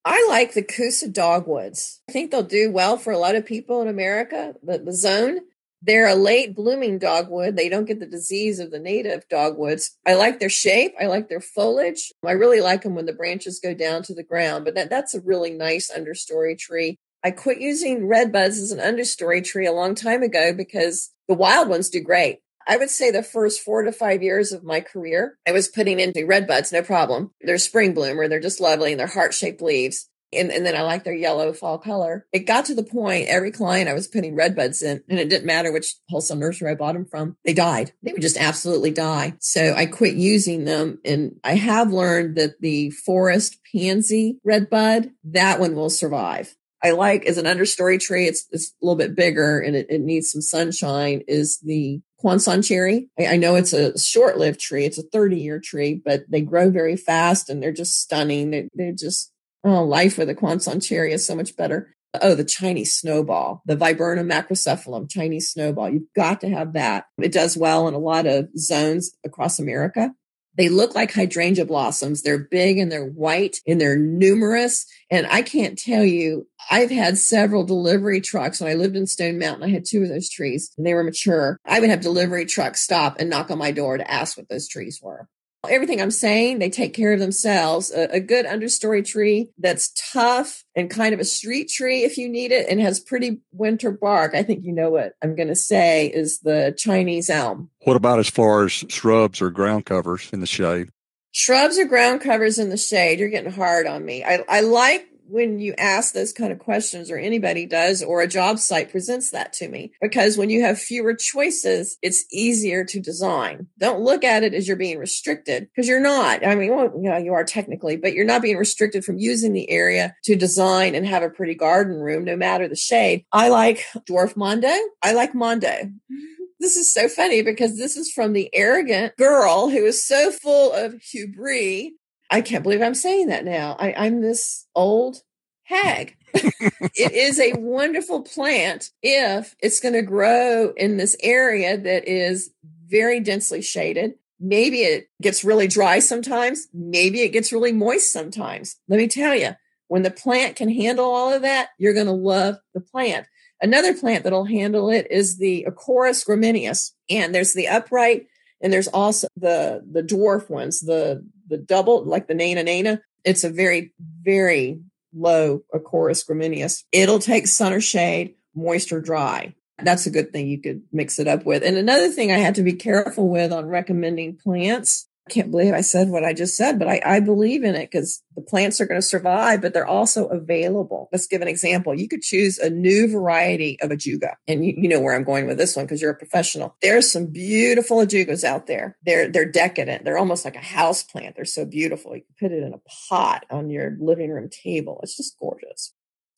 I like the Kousa dogwoods. I think they'll do well for a lot of people in America. The, the zone, they're a late blooming dogwood. They don't get the disease of the native dogwoods. I like their shape. I like their foliage. I really like them when the branches go down to the ground, but that, that's a really nice understory tree. I quit using red buds as an understory tree a long time ago because the wild ones do great. I would say the first four to five years of my career, I was putting into red buds, no problem. They're spring bloomer. They're just lovely and they're heart shaped leaves. And, and, then I like their yellow fall color. It got to the point every client I was putting red buds in, and it didn't matter which wholesale nursery I bought them from, they died. They would just absolutely die. So I quit using them. And I have learned that the forest pansy red bud, that one will survive. I like as an understory tree, it's, it's a little bit bigger and it, it needs some sunshine is the Kwanzan cherry. I, I know it's a short lived tree. It's a 30 year tree, but they grow very fast and they're just stunning. They're, they're just, oh, life with a Kwanzan cherry is so much better. Oh, the Chinese snowball, the Viburnum macrocephalum, Chinese snowball. You've got to have that. It does well in a lot of zones across America. They look like hydrangea blossoms. They're big and they're white and they're numerous. And I can't tell you, I've had several delivery trucks. When I lived in Stone Mountain, I had two of those trees and they were mature. I would have delivery trucks stop and knock on my door to ask what those trees were everything I'm saying, they take care of themselves. A, a, good understory tree that's tough and kind of a street tree if you need it and has pretty winter bark. I think you know what I'm going to say is the Chinese elm. What about as far as shrubs or ground covers in the shade? Shrubs or ground covers in the shade, you're getting hard on me. I, I like when you ask those kind of questions or anybody does or a job site presents that to me. Because when you have fewer choices it's easier to design. Don't look at it as you're being restricted because you're not. I mean well, you know you are technically but you're not being restricted from using the area to design and have a pretty garden room no matter the shade. I like dwarf mondo. I like mondo. Mm-hmm. This is so funny because this is from the arrogant girl who is so full of hubris I can't believe I'm saying that now. I, I'm this old hag. it is a wonderful plant if it's going to grow in this area that is very densely shaded. Maybe it gets really dry sometimes. Maybe it gets really moist sometimes. Let me tell you, when the plant can handle all of that, you're going to love the plant. Another plant that'll handle it is the Acorus gramineus. And there's the upright and there's also the the dwarf ones, the the double, like the Nana Nana. It's a very, very low Acorus gramineus. It'll take sun or shade, moisture dry. That's a good thing you could mix it up with. And another thing I had to be careful with on recommending plants I can't believe I said what I just said, but I, I believe in it because the plants are going to survive, but they're also available. Let's give an example. You could choose a new variety of ajuga. And you, you know where I'm going with this one because you're a professional. There's some beautiful ajugas out there. They're, they're decadent. They're almost like a house plant. They're so beautiful. You can put it in a pot on your living room table. It's just gorgeous.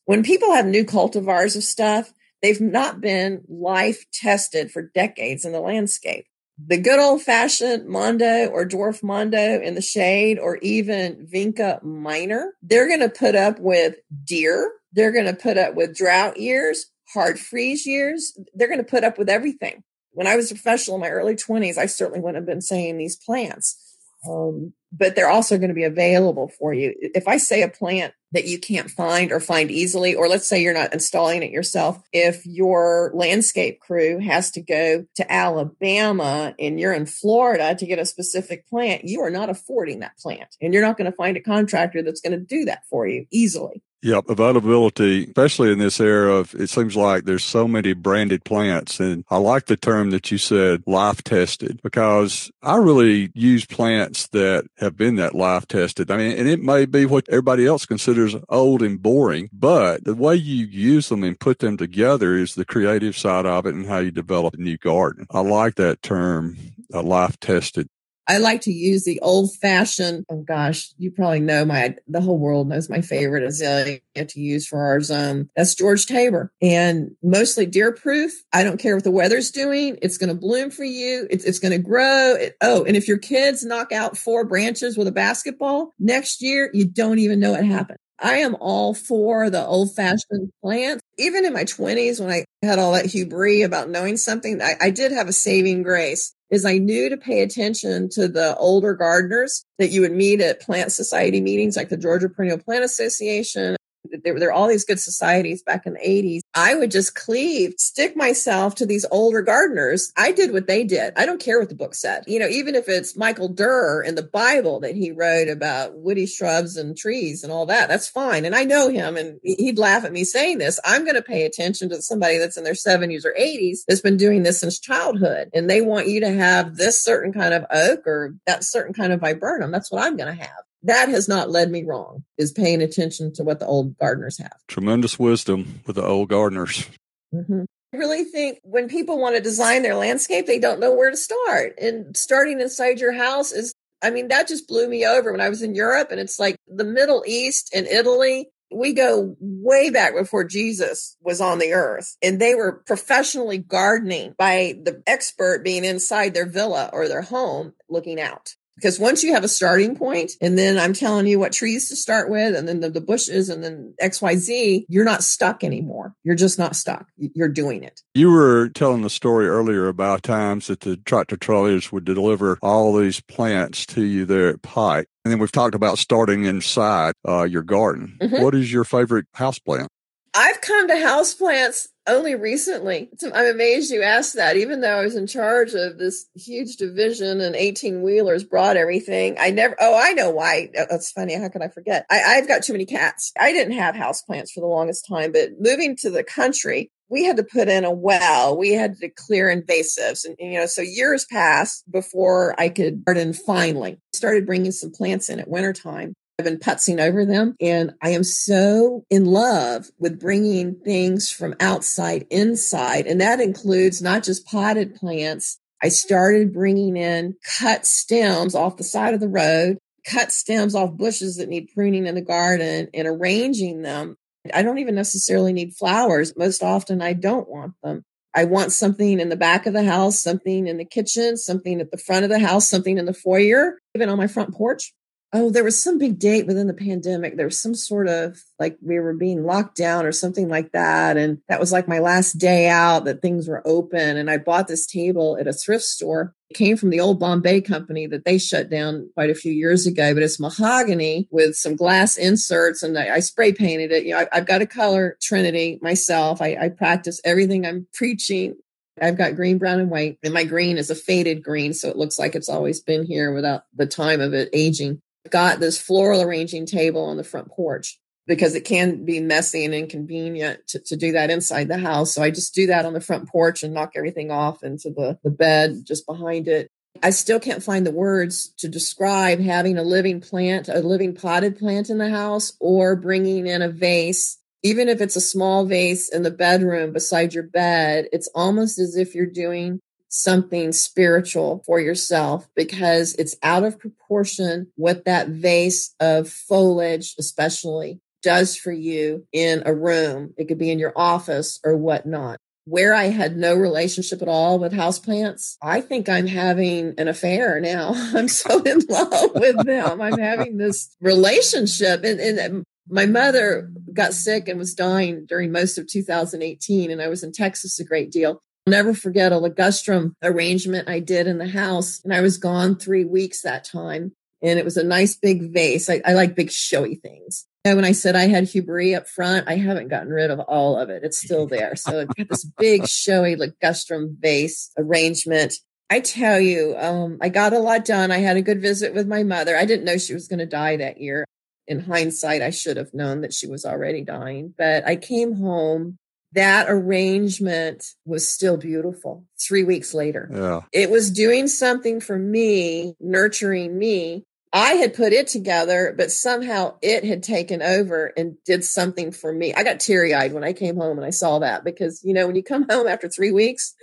When people have new cultivars of stuff, they've not been life tested for decades in the landscape the good old fashioned Mondo or dwarf Mondo in the shade, or even Vinca minor, they're going to put up with deer. They're going to put up with drought years, hard freeze years. They're going to put up with everything. When I was a professional in my early 20s, I certainly wouldn't have been saying these plants. Um, but they're also going to be available for you. If I say a plant that you can't find or find easily, or let's say you're not installing it yourself, if your landscape crew has to go to Alabama and you're in Florida to get a specific plant, you are not affording that plant and you're not going to find a contractor that's going to do that for you easily. Yep, availability, especially in this era of it seems like there's so many branded plants. And I like the term that you said, life tested, because I really use plants that have been that life tested. I mean, and it may be what everybody else considers old and boring, but the way you use them and put them together is the creative side of it and how you develop a new garden. I like that term, a life tested. I like to use the old fashioned, oh gosh, you probably know my, the whole world knows my favorite azalea to use for our zone. Um, that's George Taber and mostly deer proof. I don't care what the weather's doing. It's going to bloom for you. It's, it's going to grow. It, oh, and if your kids knock out four branches with a basketball next year, you don't even know it happened. I am all for the old fashioned plants. Even in my 20s, when I had all that hubris about knowing something, I, I did have a saving grace is I knew to pay attention to the older gardeners that you would meet at plant society meetings like the Georgia Perennial Plant Association there, there were all these good societies back in the 80s. I would just cleave, stick myself to these older gardeners. I did what they did. I don't care what the book said. You know, even if it's Michael Dirr in the Bible that he wrote about woody shrubs and trees and all that, that's fine. And I know him and he'd laugh at me saying this. I'm going to pay attention to somebody that's in their 70s or 80s that's been doing this since childhood. And they want you to have this certain kind of oak or that certain kind of viburnum. That's what I'm going to have that has not led me wrong is paying attention to what the old gardeners have tremendous wisdom with the old gardeners mm-hmm. I really think when people want to design their landscape, they don't know where to start. And starting inside your house is, I mean, that just blew me over when I was in Europe. And it's like the Middle East and Italy. We go way back before Jesus was on the earth, and they were professionally gardening by the expert being inside their villa or their home looking out. Because once you have a starting point, and then I'm telling you what trees to start with, and then the, the bushes, and then XYZ, you're not stuck anymore. You're just not stuck. You're doing it. You were telling the story earlier about times that the tractor trailers would deliver all these plants to you there at Pike. And then we've talked about starting inside uh, your garden. Mm-hmm. What is your favorite house plant? I've come to houseplants only recently. I'm amazed you asked that. Even though I was in charge of this huge division and 18 wheelers brought everything, I never, oh, I know why. Oh, that's funny. How could I forget? I, I've got too many cats. I didn't have houseplants for the longest time, but moving to the country, we had to put in a well. We had to clear invasives. And, you know, so years passed before I could garden finally. Started bringing some plants in at wintertime. I've been putzing over them and I am so in love with bringing things from outside inside. And that includes not just potted plants. I started bringing in cut stems off the side of the road, cut stems off bushes that need pruning in the garden and arranging them. I don't even necessarily need flowers. Most often I don't want them. I want something in the back of the house, something in the kitchen, something at the front of the house, something in the foyer, even on my front porch oh, there was some big date within the pandemic. There was some sort of like we were being locked down or something like that. And that was like my last day out that things were open. And I bought this table at a thrift store. It came from the old Bombay company that they shut down quite a few years ago, but it's mahogany with some glass inserts and I, I spray painted it. You know, I, have got a color trinity myself. I, I practice everything I'm preaching I've got green, brown, and white, and my green is a faded green, so it looks like it's always been here without the time of it aging. Got this floral arranging table on the front porch because it can be messy and inconvenient to, to do that inside the house. So I just do that on the front porch and knock everything off into the, the bed just behind it. I still can't find the words to describe having a living plant, a living potted plant in the house, or bringing in a vase. Even if it's a small vase in the bedroom beside your bed, it's almost as if you're doing something spiritual for yourself because it's out of proportion what that vase of foliage, especially does for you in a room. It could be in your office or whatnot. Where I had no relationship at all with houseplants, I think I'm having an affair now. I'm so in love with them. I'm having this relationship. And, and um, my mother got sick and was dying during most of 2018. And I was in Texas a great deal. I'll never forget a ligustrum arrangement I did in the house. And I was gone three weeks that time. And it was a nice big vase. I, I like big showy things. And when I said I had hubris up front, I haven't gotten rid of all of it. It's still there. So I've got this big showy ligustrum vase arrangement. I tell you, um, I got a lot done. I had a good visit with my mother. I didn't know she was going to die that year. In hindsight, I should have known that she was already dying, but I came home. That arrangement was still beautiful three weeks later. Yeah. It was doing something for me, nurturing me I had put it together, but somehow it had taken over and did something for me. I got teary eyed when I came home and I saw that because, you know, when you come home after three weeks,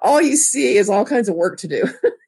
all you see is all kinds of work to do.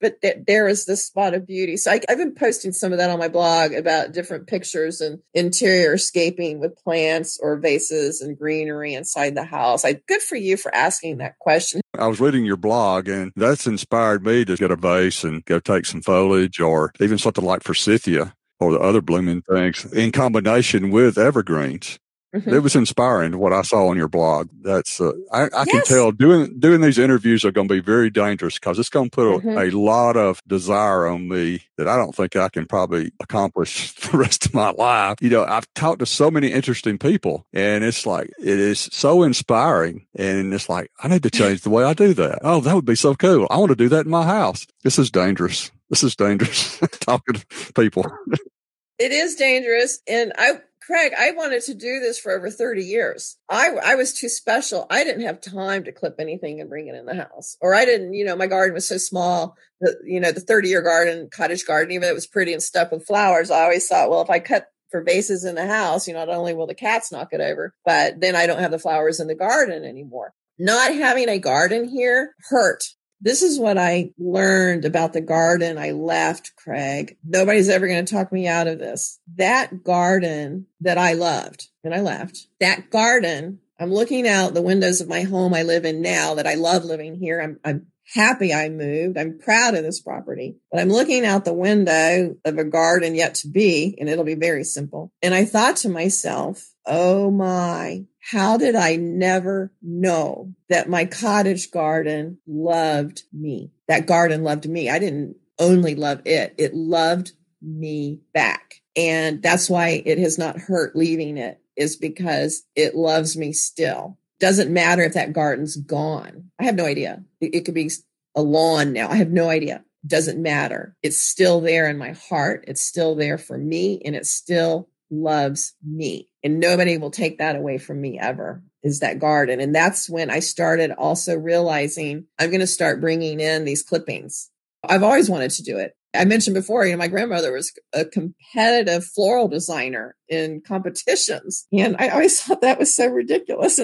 but th- there is this spot of beauty. So I, have been posting some of that on my blog about different pictures and interior scaping with plants or vases and greenery inside the house. I good for you for asking that question. I was reading your blog and that's inspired me to get a vase and go take some foliage or even something like forsythia or the other blooming things in combination with evergreens. Mm-hmm. It was inspiring what I saw on your blog. That's uh, I, I yes. can tell doing doing these interviews are going to be very dangerous because it's going to put mm-hmm. a, a, lot of desire on me that I don't think I can probably accomplish the rest of my life. You know, I've talked to so many interesting people, and it's like it is so inspiring, and it's like I need to change the way I do that. Oh, that would be so cool. I want to do that in my house. This is dangerous. This is dangerous talking to people. It is dangerous, and I Craig, I wanted to do this for over 30 years. I, I was too special. I didn't have time to clip anything and bring it in the house. Or I didn't, you know, my garden was so small you know, the 30 year garden, cottage garden, even though it was pretty and stuck with flowers, I always thought, well, if I cut for vases in the house, you know, not only will the cats knock it over, but then I don't have the flowers in the garden anymore. Not having a garden here hurt this is what I learned about the garden I left, Craig. Nobody's ever going to talk me out of this. That garden that I loved and I left, that garden, I'm looking out the windows of my home I live in now that I love living here. I'm, I'm happy I moved. I'm proud of this property, but I'm looking out the window of a garden yet to be, and it'll be very simple. And I thought to myself, Oh my, how did I never know that my cottage garden loved me? That garden loved me. I didn't only love it. It loved me back. And that's why it has not hurt leaving it is because it loves me still. Doesn't matter if that garden's gone. I have no idea. It, it could be a lawn now. I have no idea. Doesn't matter. It's still there in my heart. It's still there for me and it still loves me and nobody will take that away from me ever is that garden. And that's when i started also realizing i'm going to start bringing in these clippings. I've always wanted to do it. I mentioned before you know my grandmother was a competitive floral designer in competitions and i always thought that was so ridiculous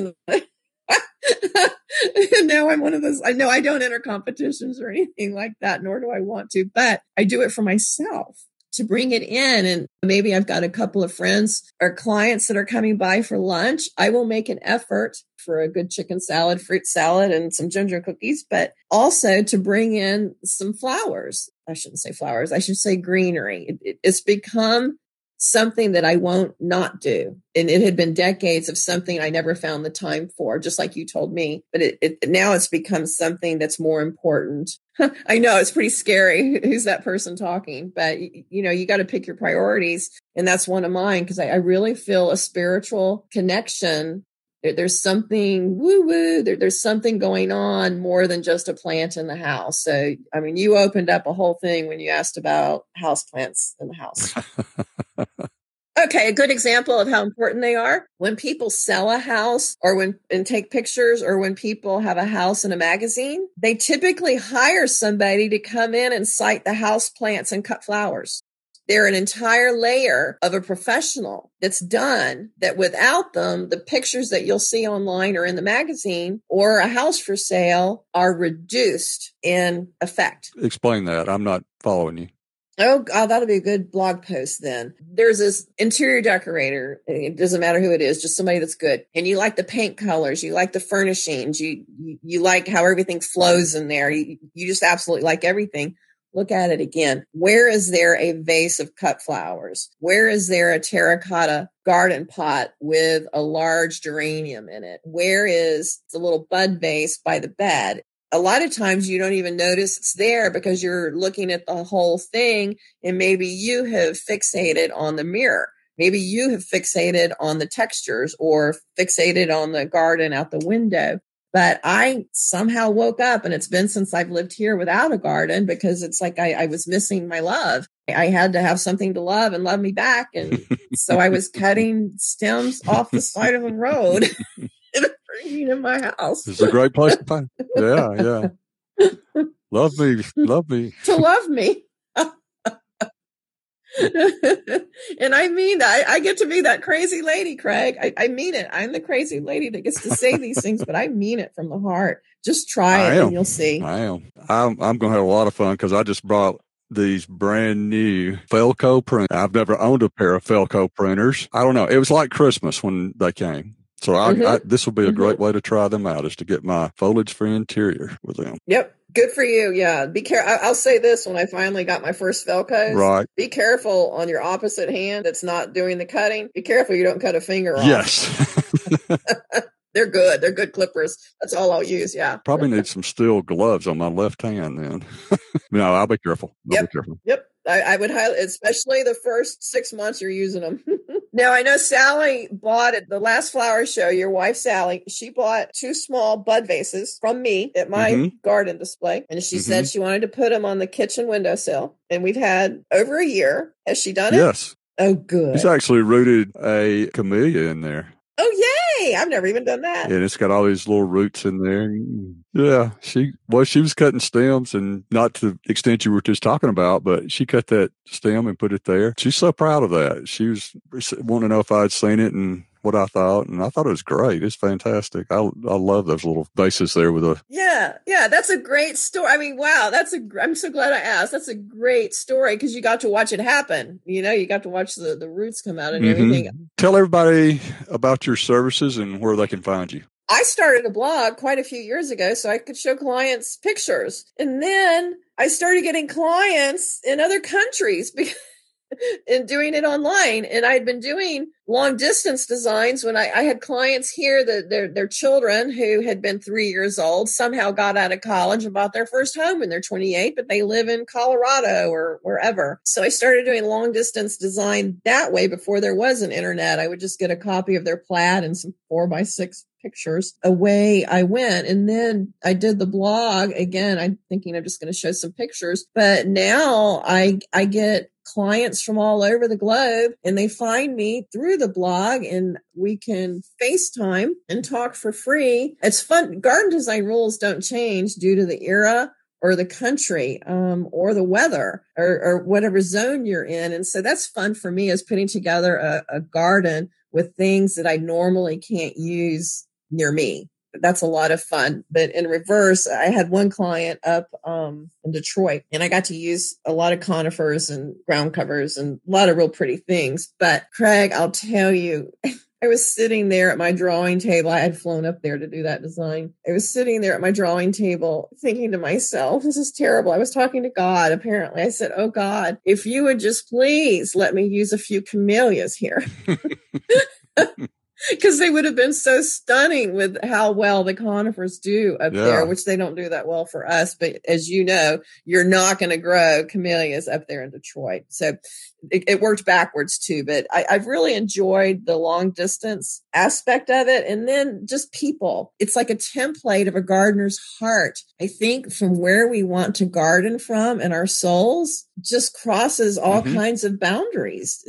and now I'm one of those. I know I don't enter competitions or anything like that, nor do I want to, but I do it for myself to bring it in. And maybe I've got a couple of friends or clients that are coming by for lunch. I will make an effort for a good chicken salad, fruit salad, and some ginger cookies, but also to bring in some flowers. I shouldn't say flowers. I should say greenery. It, it, it's become something that I won't not do. And it had been decades of something I never found the time for, just like you told me. But it, it now it's become something that's more important. I know it's pretty scary. Who's that person talking? But you know, you got to pick your priorities. And that's one of mine because I, I really feel a spiritual connection There, there's something woo woo. There, there's something going on more than just a plant in the house. So, I mean, you opened up a whole thing when you asked about house plants in the house. Okay, a good example of how important they are. When people sell a house or when and take pictures or when people have a house in a magazine, they typically hire somebody to come in and site the house plants and cut flowers. They're an entire layer of a professional that's done that without them, the pictures that you'll see online or in the magazine or a house for sale are reduced in effect. Explain that. I'm not following you. Oh, God, oh, that'll be a good blog post then. There's this interior decorator. It doesn't matter who it is, just somebody that's good. And you like the paint colors, you like the furnishings, you you, you like how everything flows in there. You, you just absolutely like everything. Look at it again. Where is there a vase of cut flowers? Where is there a terracotta garden pot with a large geranium in it? Where is the little bud vase by the bed? A lot of times you don't even notice it's there because you're looking at the whole thing and maybe you have fixated on the mirror. Maybe you have fixated on the textures or fixated on the garden out the window. But I somehow woke up and it's been since I've lived here without a garden because it's like I, I was missing my love. I had to have something to love and love me back. And so I was cutting stems off the side of the road. in my house. It's a great place to find. Yeah, yeah. love me, love me. to love me. and I mean that. I, I, get to be that crazy lady, Craig. I, I, mean it. I'm the crazy lady that gets to say these things, but I mean it from the heart. Just try I it am. and you'll see. I am. I'm, I'm going to have a lot of fun because I just brought these brand new Felco print. I've never owned a pair of Felco pruners. I don't know. It was like Christmas when they came. So I, mm-hmm. I, this will be a mm-hmm. great way to try them out is to get my foliage free interior with them. Yep. Good for you. Yeah. Be careful. I'll say this when I finally got my first Felcos. Right. Be careful on your opposite hand that's not doing the cutting. Be careful you don't cut a finger off. Yes. They're good. They're good clippers. That's all I'll use. Yeah. Probably need some steel gloves on my left hand then. no, I'll be careful. I'll yep. be careful. Yep. I, I would highly, especially the first six months you're using them. now I know Sally bought at the last flower show. Your wife Sally, she bought two small bud vases from me at my mm-hmm. garden display, and she mm-hmm. said she wanted to put them on the kitchen windowsill. And we've had over a year. Has she done it? Yes. Oh, good. She's actually rooted a camellia in there. Oh, yay! I've never even done that. And it's got all these little roots in there. Yeah, she well, she was cutting stems, and not to the extent you were just talking about, but she cut that stem and put it there. She's so proud of that. She was wanting to know if I'd seen it, and what I thought, and I thought it was great. It's fantastic. I I love those little bases there with a yeah yeah. That's a great story. I mean, wow, that's a. I'm so glad I asked. That's a great story because you got to watch it happen. You know, you got to watch the the roots come out and mm-hmm. everything. Tell everybody about your services and where they can find you. I started a blog quite a few years ago so I could show clients pictures. And then I started getting clients in other countries because and doing it online. And I'd been doing long distance designs when I, I, had clients here that their, their children who had been three years old somehow got out of college and bought their first home and they're 28, but they live in Colorado or wherever. So I started doing long distance design that way before there was an internet. I would just get a copy of their plat and some four by six pictures away I went. And then I did the blog again. I'm thinking I'm just going to show some pictures, but now I, I get clients from all over the globe and they find me through the blog and we can FaceTime and talk for free. It's fun. Garden design rules don't change due to the era or the country um, or the weather or, or, whatever zone you're in. And so that's fun for me is putting together a, a garden with things that I normally can't use near me that's a lot of fun. But in reverse, I had one client up um, in Detroit and I got to use a lot of conifers and ground covers and a lot of real pretty things. But Craig, I'll tell you, I was sitting there at my drawing table. I had flown up there to do that design. I was sitting there at my drawing table thinking to myself, this is terrible. I was talking to God, apparently. I said, Oh God, if you would just please let me use a few camellias here. because they would have been so stunning with how well the conifers do up yeah. there, which they don't do that well for us. But as you know, you're not going to grow camellias up there in Detroit. So it, it worked backwards too. But I, I've really enjoyed the long distance aspect of it. And then just people. It's like a template of a gardener's heart. I think from where we want to garden from and our souls just crosses all mm-hmm. kinds of boundaries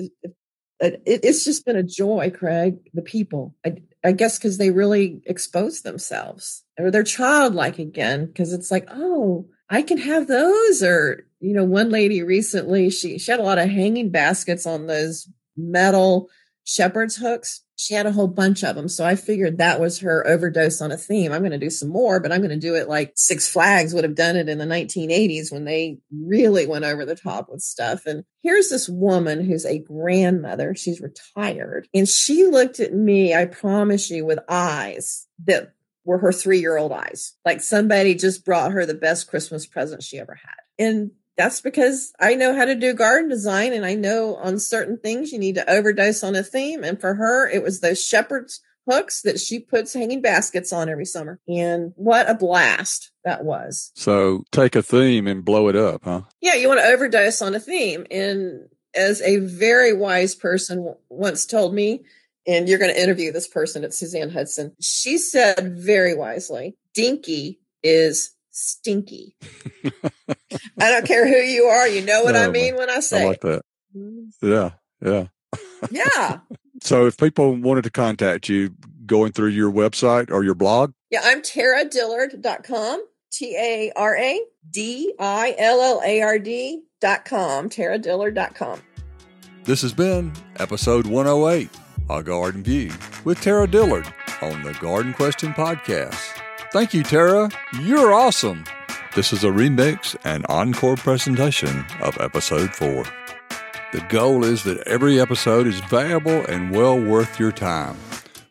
Uh, it, it's just been a joy, Craig. The people, I, I guess, because they really expose themselves or they're childlike again. Because it's like, oh, I can have those. Or you know, one lady recently, she she had a lot of hanging baskets on those metal shepherd's hooks she had a whole bunch of them. So I figured that was her overdose on a theme. I'm going to do some more, but I'm going to do it like Six Flags would have done it in the 1980s when they really went over the top with stuff. And here's this woman who's a grandmother. She's retired and she looked at me, I promise you, with eyes that were her three year old eyes. Like somebody just brought her the best Christmas present she ever had. And that's because I know how to do garden design and I know on certain things you need to overdose on a theme. And for her, it was those shepherd's hooks that she puts hanging baskets on every summer. And what a blast that was. So take a theme and blow it up, huh? Yeah, you want to overdose on a theme. And as a very wise person once told me, and you're going to interview this person at Suzanne Hudson, she said very wisely, Dinky is stinky. I don't care who you are. You know what no, I mean when I say I like that. Yeah. Yeah. Yeah. so if people wanted to contact you going through your website or your blog? Yeah, I'm taradillard.com. T A R A D I L L A R D dot com. taradillard.com. This has been episode 108, A Garden View, with Tara Dillard on the Garden Question Podcast. Thank you, Tara. You're awesome. This is a remix and encore presentation of episode 4. The goal is that every episode is valuable and well worth your time